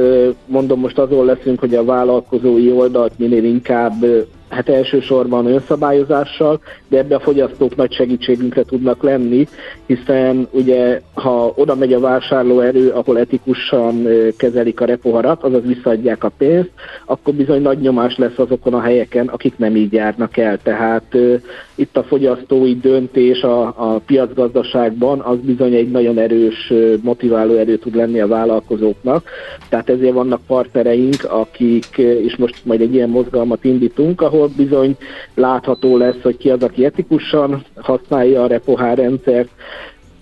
mondom most azon leszünk, hogy a vállalkozói oldalt minél inkább hát elsősorban önszabályozással, de ebbe a fogyasztók nagy segítségünkre tudnak lenni, hiszen ugye ha oda megy a vásárlóerő, ahol etikusan kezelik a repoharat, azaz visszaadják a pénzt, akkor bizony nagy nyomás lesz azokon a helyeken, akik nem így járnak el. Tehát itt a fogyasztói döntés a, a piacgazdaságban az bizony egy nagyon erős motiváló erő tud lenni a vállalkozóknak. Tehát ezért vannak partnereink, akik, és most majd egy ilyen mozgalmat indítunk, ahol ahol bizony látható lesz, hogy ki az, aki etikusan használja a repohár rendszert,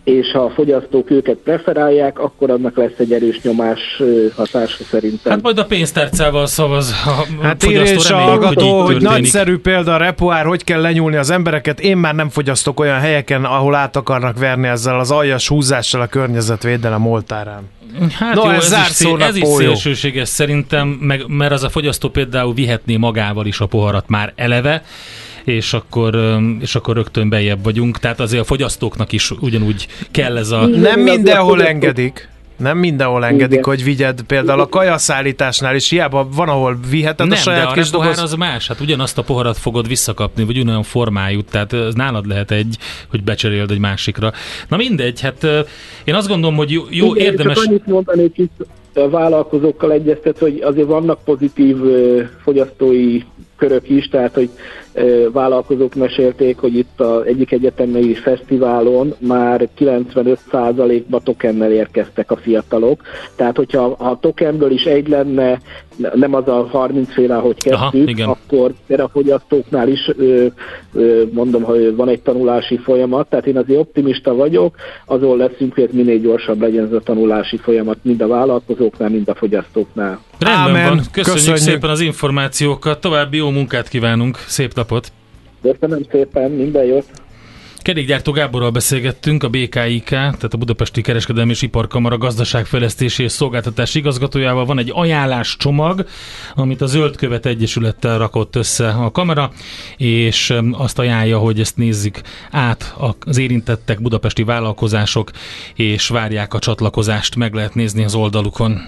és ha a fogyasztók őket preferálják, akkor annak lesz egy erős nyomás hatása szerintem. Hát majd a pénztárcával szavaz a Hát és a hallgató, hogy, hogy nagyszerű példa a repoár, hogy kell lenyúlni az embereket. Én már nem fogyasztok olyan helyeken, ahol át akarnak verni ezzel az aljas húzással a környezetvédelem oltárán. Hát no, jó, ez, ez, is, ez is szélsőséges szerintem, meg, mert az a fogyasztó például vihetné magával is a poharat már eleve, és akkor, és akkor rögtön bejebb vagyunk. Tehát azért a fogyasztóknak is ugyanúgy kell ez a... Nem mindenhol engedik. Nem mindenhol engedik, Igen. hogy vigyed. Például a kajaszállításnál is hiába van, ahol viheted nem, a saját de a kis doboz... az más. Hát ugyanazt a poharat fogod visszakapni, vagy ugyanolyan formájú. Tehát ez nálad lehet egy, hogy becseréld egy másikra. Na mindegy, hát én azt gondolom, hogy jó, jó Igen, érdemes... Csak annyit mondanék itt a vállalkozókkal egyeztet, hogy azért vannak pozitív fogyasztói körök is, tehát hogy vállalkozók mesélték, hogy itt az egyik egyetemi fesztiválon már 95%-ba tokennel érkeztek a fiatalok. Tehát, hogyha ha a tokenből is egy lenne, nem az a 30 féle, ahogy kezdtük, Aha, akkor a fogyasztóknál is mondom, hogy van egy tanulási folyamat, tehát én azért optimista vagyok, azon leszünk, hogy minél gyorsabb legyen ez a tanulási folyamat, mind a vállalkozóknál, mind a fogyasztóknál. Rendben Amen. van, köszönjük, köszönjük szépen az információkat, további jó munkát kívánunk, szép napot! Köszönöm szépen, minden jót! Kerékgyártó Gáborral beszélgettünk, a BKIK, tehát a Budapesti Kereskedelmi és Iparkamara gazdaságfejlesztési és szolgáltatási igazgatójával van egy ajánlás csomag, amit a Zöldkövet Egyesülettel rakott össze a kamera, és azt ajánlja, hogy ezt nézzük át az érintettek, budapesti vállalkozások, és várják a csatlakozást, meg lehet nézni az oldalukon.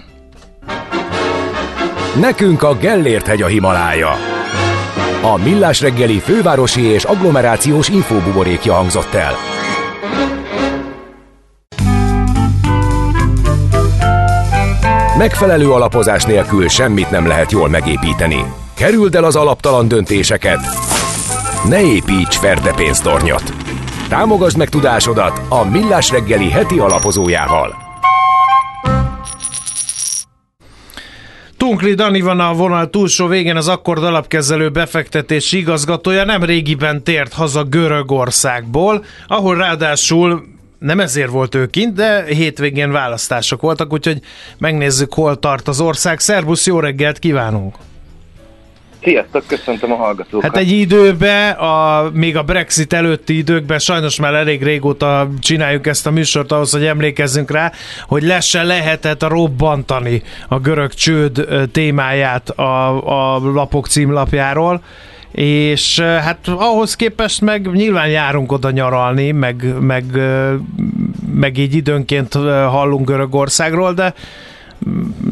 Nekünk a Gellért hegy a Himalája. A Millás reggeli fővárosi és agglomerációs infóbuborékja hangzott el. Megfelelő alapozás nélkül semmit nem lehet jól megépíteni. Kerüld el az alaptalan döntéseket. Ne építs ferde pénztornyot. Támogasd meg tudásodat a Millás reggeli heti alapozójával. Tunkli Dani van a vonal túlsó végén, az akkord alapkezelő befektetési igazgatója nem régiben tért haza Görögországból, ahol ráadásul nem ezért volt ő kint, de hétvégén választások voltak, úgyhogy megnézzük, hol tart az ország. Szerbusz, jó reggelt kívánunk! Sziasztok, köszöntöm a hallgatókat. Hát egy időben, a, még a Brexit előtti időkben, sajnos már elég régóta csináljuk ezt a műsort ahhoz, hogy emlékezzünk rá, hogy le se lehetett robbantani a görög csőd témáját a, a lapok címlapjáról és hát ahhoz képest meg nyilván járunk oda nyaralni, meg, meg, meg így időnként hallunk Görögországról, de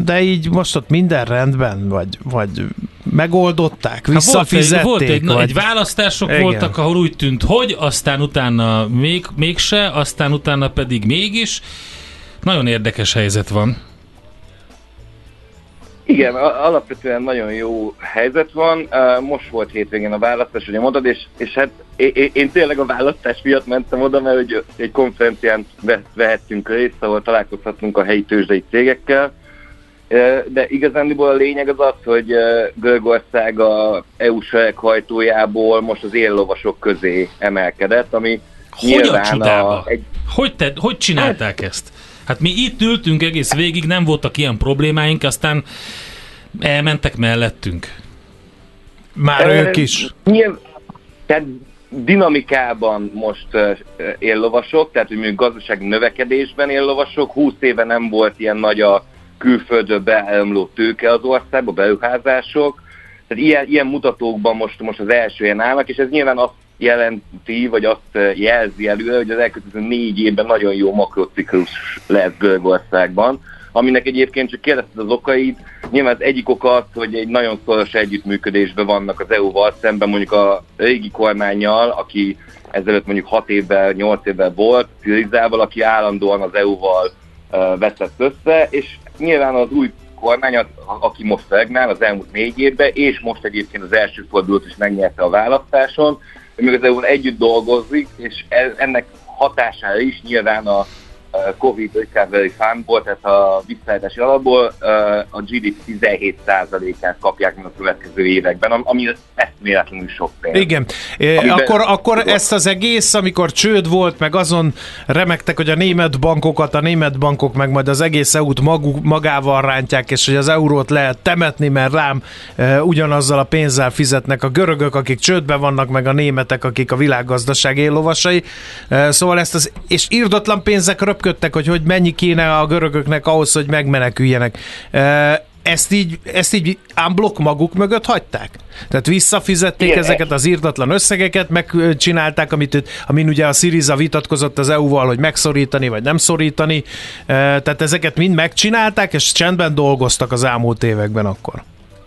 de így most ott minden rendben, vagy, vagy megoldották, visszafizették? Hát volt egy, volt egy, vagy... egy választások. Igen. voltak, ahol úgy tűnt, hogy aztán utána még, mégse, aztán utána pedig mégis. Nagyon érdekes helyzet van. Igen, a- alapvetően nagyon jó helyzet van. Most volt hétvégén a választás, ugye mondod, és, és hát én, én, én tényleg a választás miatt mentem oda, mert hogy egy konferencián ve- vehettünk részt, ahol találkozhatunk a helyi tőzsdei cégekkel. De igazándiból a lényeg az az, hogy Görögország a EU hajtójából most az éllovasok közé emelkedett, ami Hogy a nyilván csodába? egy Hogy, te, hogy csinálták ezt? Hát mi itt ültünk egész végig, nem voltak ilyen problémáink, aztán elmentek mellettünk. Már Ö, ők is. Nyilv, tehát dinamikában most uh, éllovasok, tehát hogy mondjuk gazdasági növekedésben éllovasok, 20 éve nem volt ilyen nagy a külföldről beáramló tőke az országba, beruházások, tehát ilyen, ilyen mutatókban most, most az első helyen állnak, és ez nyilván azt jelenti, vagy azt uh, jelzi előre, hogy az elkövetkező négy évben nagyon jó makrociklus lesz Görögországban, aminek egyébként csak kérdezted az okait, nyilván az egyik oka az, hogy egy nagyon szoros együttműködésben vannak az EU-val szemben mondjuk a régi kormányjal, aki ezelőtt mondjuk 6 évvel, 8 évvel volt, Syrizával, aki állandóan az EU-val uh, veszett össze, és nyilván az új kormány, aki most regnál az elmúlt négy évben, és most egyébként az első fordulót is megnyerte a választáson, még az eu együtt dolgozik, és ez, ennek hatására is nyilván a Covid Recovery Fundból, tehát a visszaállítási alapból a GDP 17%-át kapják meg a következő években, am- ami eszméletlenül sok pénz. Igen. Amiben- akkor, akkor ezt az egész, amikor csőd volt, meg azon remektek, hogy a német bankokat, a német bankok meg majd az egész EU-t maguk, magával rántják, és hogy az eurót lehet temetni, mert rám e, ugyanazzal a pénzzel fizetnek a görögök, akik csődbe vannak, meg a németek, akik a világgazdaság éllovasai. E, szóval ezt az, és írdatlan pénzek röpködtek, hogy hogy mennyi kéne a görögöknek ahhoz, hogy megmeneküljenek. Ezt így, ezt így unblock maguk mögött hagyták? Tehát visszafizették Igen. ezeket az írdatlan összegeket, megcsinálták, amit, amin ugye a Syriza vitatkozott az EU-val, hogy megszorítani, vagy nem szorítani. Tehát ezeket mind megcsinálták, és csendben dolgoztak az elmúlt években akkor.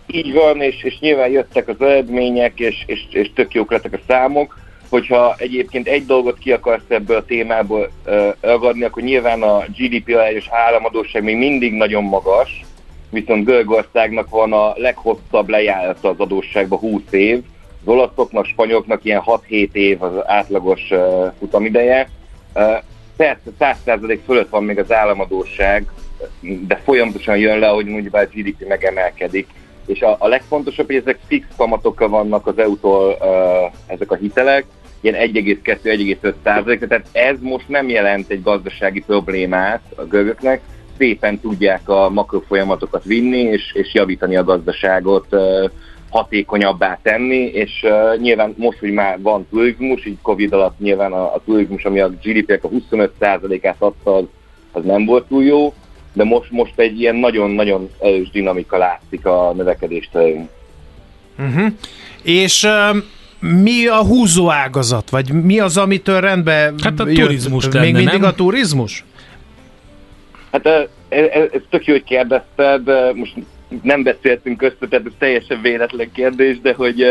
Így van, és, és nyilván jöttek az eredmények, és, és, és tök jók lettek a számok. Hogyha egyébként egy dolgot ki akarsz ebből a témából uh, ragadni, akkor nyilván a GDP arányos államadóság még mindig nagyon magas, viszont Görögországnak van a leghosszabb lejárata az adósságba 20 év, az olaszoknak, spanyoloknak ilyen 6-7 év az átlagos futamideje. Uh, persze 100% fölött van még az államadóság, de folyamatosan jön le, hogy mondjuk a GDP megemelkedik. És a, a legfontosabb, hogy ezek fix kamatokkal vannak az EU-tól uh, ezek a hitelek, ilyen 1,2-1,5 százalék, tehát ez most nem jelent egy gazdasági problémát a görögöknek, szépen tudják a makrofolyamatokat vinni, és, és javítani a gazdaságot, hatékonyabbá tenni, és uh, nyilván most, hogy már van turizmus, így Covid alatt nyilván a, a turizmus, ami a GDP-nek a 25%-át adta, az, az nem volt túl jó, de most, most egy ilyen nagyon-nagyon erős dinamika látszik a növekedés terén. Uh-huh. És uh, mi a húzó ágazat? Vagy mi az, amitől rendbe Hát a jött? turizmus Még lenne, mindig nem? a turizmus? Hát ez, ez, tök jó, hogy kérdezted, de most nem beszéltünk köztük, tehát ez teljesen véletlen kérdés, de hogy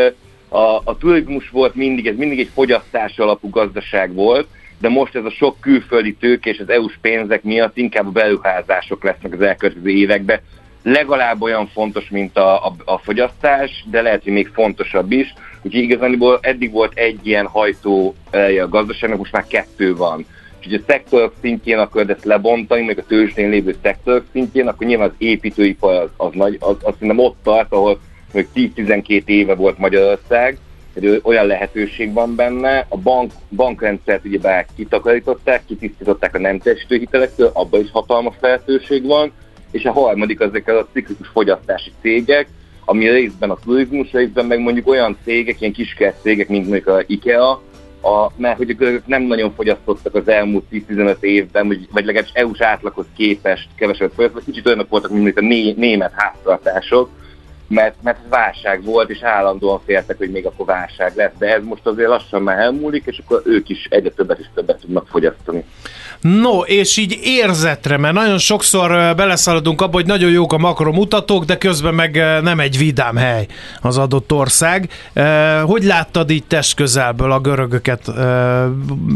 a, a turizmus volt mindig, ez mindig egy fogyasztás alapú gazdaság volt, de most ez a sok külföldi tőke és az EU-s pénzek miatt inkább a beruházások lesznek az elkövetkező években. Legalább olyan fontos, mint a, a, a fogyasztás, de lehet, hogy még fontosabb is. Úgyhogy igazából eddig volt egy ilyen hajtó a gazdaságnak, most már kettő van. Ugye a szektorok szintjén akkor ezt lebontani, meg a tőzsdén lévő szektorok szintjén, akkor nyilván az építőipar az, az nagy, az, az szerintem ott tart, ahol még 10-12 éve volt Magyarország, hogy olyan lehetőség van benne. A bank, bankrendszert ugye bár kitakarították, kitisztították a nem teljesítő hitelektől, abban is hatalmas lehetőség van. És a harmadik ezek a ciklikus fogyasztási cégek, ami részben a turizmus, részben meg mondjuk olyan cégek, ilyen kiskert cégek, mint mondjuk a IKEA, a, mert hogy a görögök nem nagyon fogyasztottak az elmúlt 10-15 évben, vagy, vagy legalábbis EU-s átlaghoz képest keveset fogyasztottak, kicsit olyanok voltak, mint a né, német háztartások, mert, mert válság volt, és állandóan féltek, hogy még akkor válság lesz, de ez most azért lassan már elmúlik, és akkor ők is egyre többet és többet tudnak fogyasztani. No, és így érzetre, mert nagyon sokszor beleszaladunk abba, hogy nagyon jók a makromutatók, de közben meg nem egy vidám hely az adott ország. Hogy láttad így test közelből a görögöket,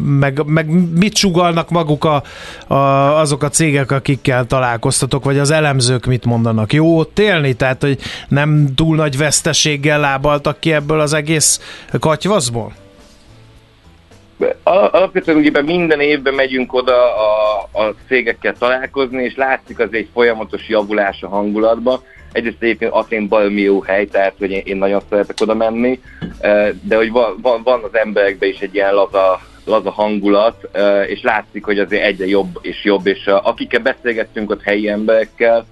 meg, meg mit sugalnak maguk a, a, azok a cégek, akikkel találkoztatok, vagy az elemzők mit mondanak? Jó ott élni? Tehát, hogy nem túl nagy veszteséggel lábaltak ki ebből az egész katyvaszból? Al- Alapvetően ugye minden évben megyünk oda a, a cégekkel találkozni, és látszik az egy folyamatos javulás a hangulatban. Egyrészt egyébként Atén baromi jó hely, tehát hogy én, én nagyon szeretek oda menni, eh, de hogy van, van, van az emberekben is egy ilyen laza, laza hangulat, eh, és látszik, hogy azért egyre jobb és jobb, és akikkel beszélgettünk ott helyi emberekkel,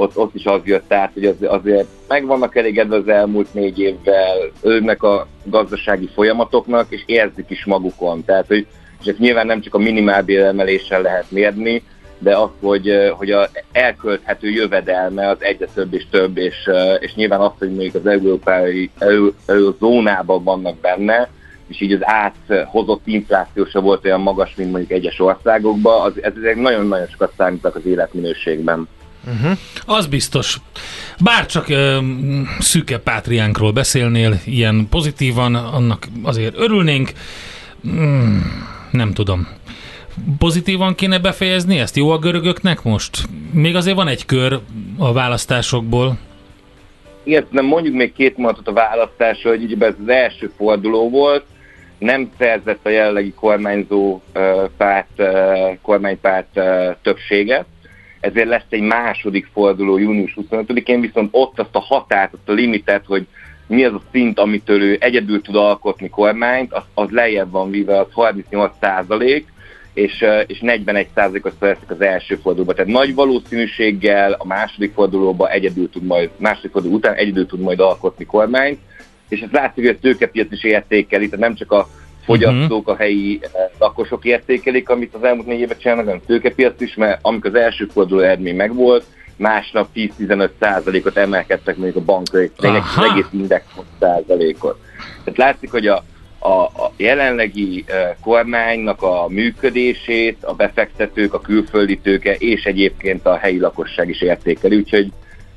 ott, ott is az jött át, hogy az, azért meg vannak elégedve az elmúlt négy évvel, őnek a gazdasági folyamatoknak, és érzik is magukon. Tehát, hogy és ezt nyilván nem csak a minimálbér emeléssel lehet mérni, de az, hogy, hogy a elkölthető jövedelme az egyre több és több, és, és nyilván az, hogy mondjuk az európai euró- eurozónában vannak benne, és így az áthozott infláció se volt olyan magas, mint mondjuk egyes országokban, az, ez ezek nagyon-nagyon sokat számítak az életminőségben. Az biztos. Bárcsak ö, szűke pátriánkról beszélnél, ilyen pozitívan, annak azért örülnénk. Mm, nem tudom. Pozitívan kéne befejezni ezt? Jó a görögöknek most? Még azért van egy kör a választásokból. Igen, nem mondjuk még két mondatot a választásra, hogy ugye ez az első forduló volt, nem szerzett a jelenlegi kormányzó párt, kormánypárt többséget, ezért lesz egy második forduló június 25-én, viszont ott azt a határt, azt a limitet, hogy mi az a szint, amitől ő egyedül tud alkotni kormányt, az, az lejjebb van víve, az 38 százalék, és, és 41 százalékot szereztek az első fordulóban. Tehát nagy valószínűséggel a második fordulóban egyedül tud majd, második forduló után egyedül tud majd alkotni kormányt, és ez látszik, hogy a tőkepiac is értékeli, tehát nem csak a fogyasztók, a helyi eh, lakosok értékelik, amit az elmúlt négy évet csinálnak, hanem tőkepiac is, mert amikor az első forduló eredmény megvolt, másnap 10-15 százalékot emelkedtek mondjuk a bankok, az egész index 6 százalékot. Tehát látszik, hogy a, a, a jelenlegi eh, kormánynak a működését a befektetők, a külföldi tőke és egyébként a helyi lakosság is értékeli, úgyhogy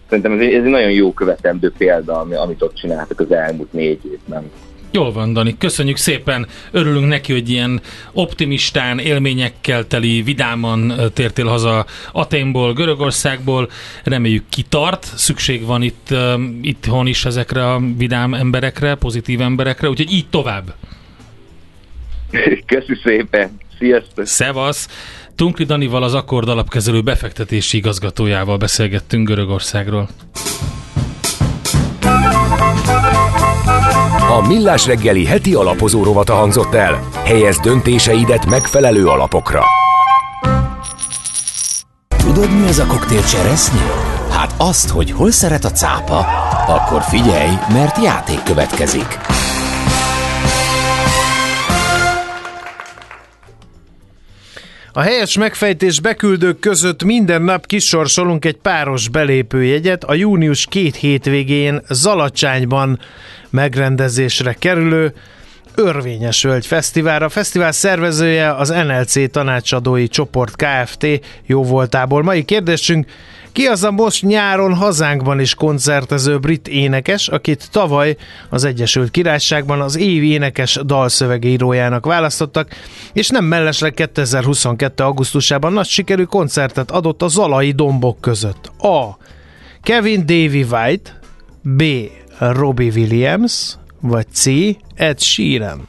szerintem ez egy, ez egy nagyon jó követendő példa, ami, amit ott csináltak az elmúlt négy évben. Jól van, Dani. Köszönjük szépen. Örülünk neki, hogy ilyen optimistán, élményekkel teli, vidáman ö, tértél haza Aténból, Görögországból. Reméljük kitart. Szükség van itt ö, itthon is ezekre a vidám emberekre, pozitív emberekre, úgyhogy így tovább. Köszönöm szépen! Sziasztok! Szevasz! Tunkli Danival az Akkord alapkezelő befektetési igazgatójával beszélgettünk Görögországról. A Millás reggeli heti alapozó rovata hangzott el. Helyez döntéseidet megfelelő alapokra. Tudod, mi az a koktél cseresznye? Hát azt, hogy hol szeret a cápa, akkor figyelj, mert játék következik. A helyes megfejtés beküldők között minden nap kisorsolunk egy páros belépőjegyet a június két hétvégén Zalacsányban megrendezésre kerülő Örvényes Völgy Fesztiválra. A fesztivál szervezője az NLC tanácsadói csoport Kft. jóvoltából. Mai kérdésünk, ki az a most nyáron hazánkban is koncertező brit énekes, akit tavaly az Egyesült Királyságban az év énekes dalszövegírójának választottak, és nem mellesleg 2022. augusztusában nagy sikerű koncertet adott a Zalai dombok között. A. Kevin Davy White, B. Robbie Williams, vagy C. Ed Sheeran.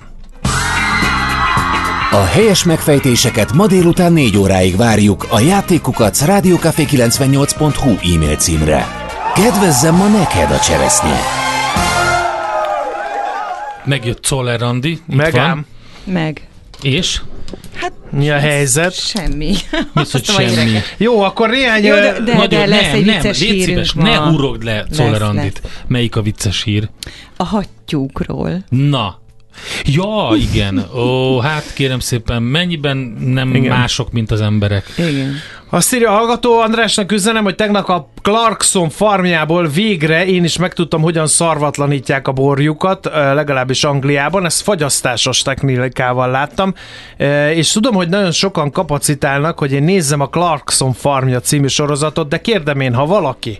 A helyes megfejtéseket ma délután 4 óráig várjuk a játékukat rádiókafé98.hu e-mail címre. Kedvezzem ma neked a cseresznye! Megjött Czoller Randi. Itt Megám. Meg. És? Mi a helyzet? Semmi. Mit, hogy semmi. Jó, akkor néhány... Jó, de- de- Nagyon, lesz nem, egy nem, vicces légy szíves, ma. ne urogd le Czoller. Melyik a vicces hír? A hattyúkról. Na. Ja, igen. Ó, hát kérem szépen, mennyiben nem igen. mások, mint az emberek? Igen. Azt írja a hallgató Andrásnak üzenem, hogy tegnap a Clarkson farmjából végre én is megtudtam, hogyan szarvatlanítják a borjukat, legalábbis Angliában. Ezt fagyasztásos technikával láttam, és tudom, hogy nagyon sokan kapacitálnak, hogy én nézzem a Clarkson farmja című sorozatot, de kérdem én, ha valaki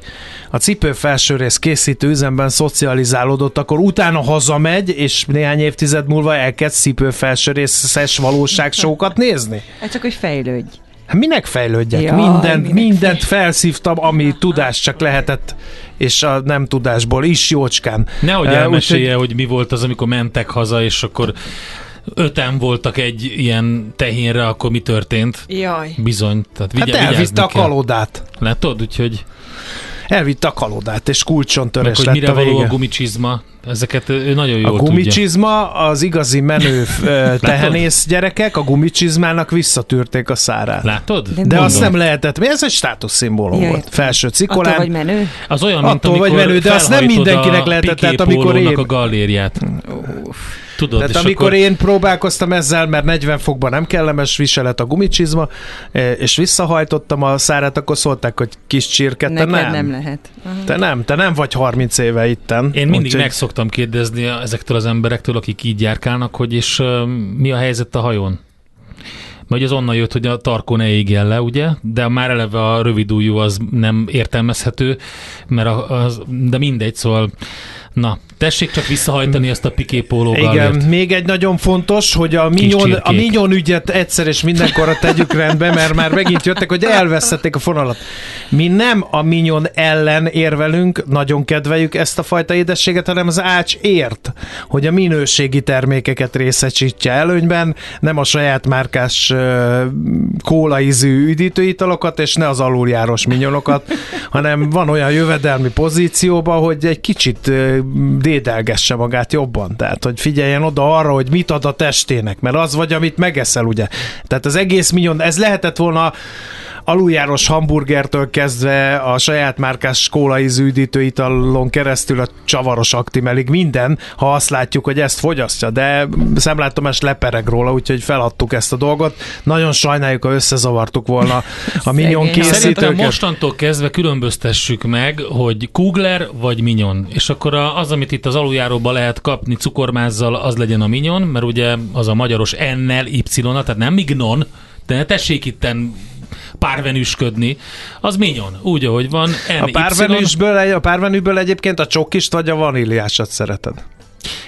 a cipő felsőrész készítő üzemben szocializálódott, akkor utána hazamegy, és néhány évtized múlva elkezd cipő felsőrészes valóságsókat nézni? Hát csak, hogy fejlődj. Hát minek fejlődjek? Jaj, mindent, minek mindent felszívtam, ami tudás csak lehetett, és a nem tudásból is jócskán. Nehogy elmesélje, hogy mi volt az, amikor mentek haza, és akkor öten voltak egy ilyen tehénre, akkor mi történt? Jaj. Bizony. Tehát Hát vigye, elvitte a kell. kalódát. Látod? Úgyhogy Elvitte a kalódát, és kulcson meg, törés hogy lett mire a való vége. a gumicsizma, ezeket ő nagyon jól A gumicsizma az igazi menő tehenész gyerekek, a gumicsizmának visszatűrték a szárát. tudja. Látod? De De azt nem lehetett, mi ez egy státuszszimbólum Jaj. volt. Felső Attól cikolán. vagy menő? Az olyan, mint Attól vagy menő, de azt nem mindenkinek lehetett, tehát amikor én- a gallériát. Tudod, Tehát amikor akkor... én próbálkoztam ezzel, mert 40 fokban nem kellemes viselet a gumicsizma, eh, és visszahajtottam a szárát, akkor szólták, hogy kis csirke, te nem. nem lehet. Aha. Te nem, te nem vagy 30 éve itten. Én mindig Úgyhogy- meg szoktam kérdezni ezektől az emberektől, akik így járkálnak, hogy és uh, mi a helyzet a hajón? Mert ugye az onnan jött, hogy a tarkó ne égjen le, ugye? De már eleve a rövid ujjú az nem értelmezhető, mert a, az, de mindegy, szóval na, tessék csak visszahajtani ezt a piké póló Igen, még egy nagyon fontos, hogy a minyon, a minyon ügyet egyszer és mindenkorra tegyük rendbe, mert már megint jöttek, hogy elveszették a fonalat. Mi nem a minyon ellen érvelünk, nagyon kedveljük ezt a fajta édességet, hanem az ács ért, hogy a minőségi termékeket részesítse előnyben, nem a saját márkás uh, kólaízű üdítőitalokat, és ne az aluljáros minyonokat, hanem van olyan jövedelmi pozícióban, hogy egy kicsit uh, dédelgesse magát jobban. Tehát, hogy figyeljen oda arra, hogy mit ad a testének, mert az vagy, amit megeszel, ugye. Tehát az egész minyon, ez lehetett volna aluljáros hamburgertől kezdve a saját márkás kólaízű üdítőitalon keresztül a csavaros aktimelig minden, ha azt látjuk, hogy ezt fogyasztja, de szemlátomás lepereg róla, úgyhogy feladtuk ezt a dolgot. Nagyon sajnáljuk, ha összezavartuk volna a minyon. Szerintem készítőket. mostantól kezdve különböztessük meg, hogy Kugler vagy Minyon. És akkor az, amit itt az aluljáróban lehet kapni cukormázzal, az legyen a Minyon, mert ugye az a magyaros N-nel, Y-nal, tehát nem Mignon, de tessék itten párvenüsködni, az Minyon, úgy, ahogy van. A NY. párvenűsből, a párvenűből egyébként a csokist vagy a vaníliásat szereted?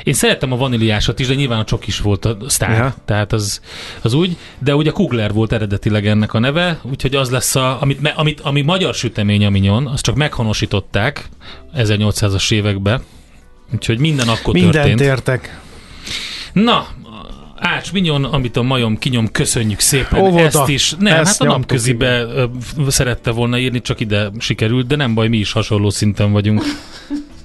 Én szerettem a vaníliásat is, de nyilván a csok is volt a sztár. Ja. Tehát az, az úgy, de ugye Kugler volt eredetileg ennek a neve, úgyhogy az lesz a, amit, amit, ami magyar sütemény a Minyon, azt csak meghonosították 1800-as években. Úgyhogy minden akkor Mindent történt. értek. Na, Ács Minyon, amit a majom kinyom, köszönjük szépen Óvoda. ezt is. Nem, Ezt hát a napközibe szerette volna írni, csak ide sikerült, de nem baj, mi is hasonló szinten vagyunk.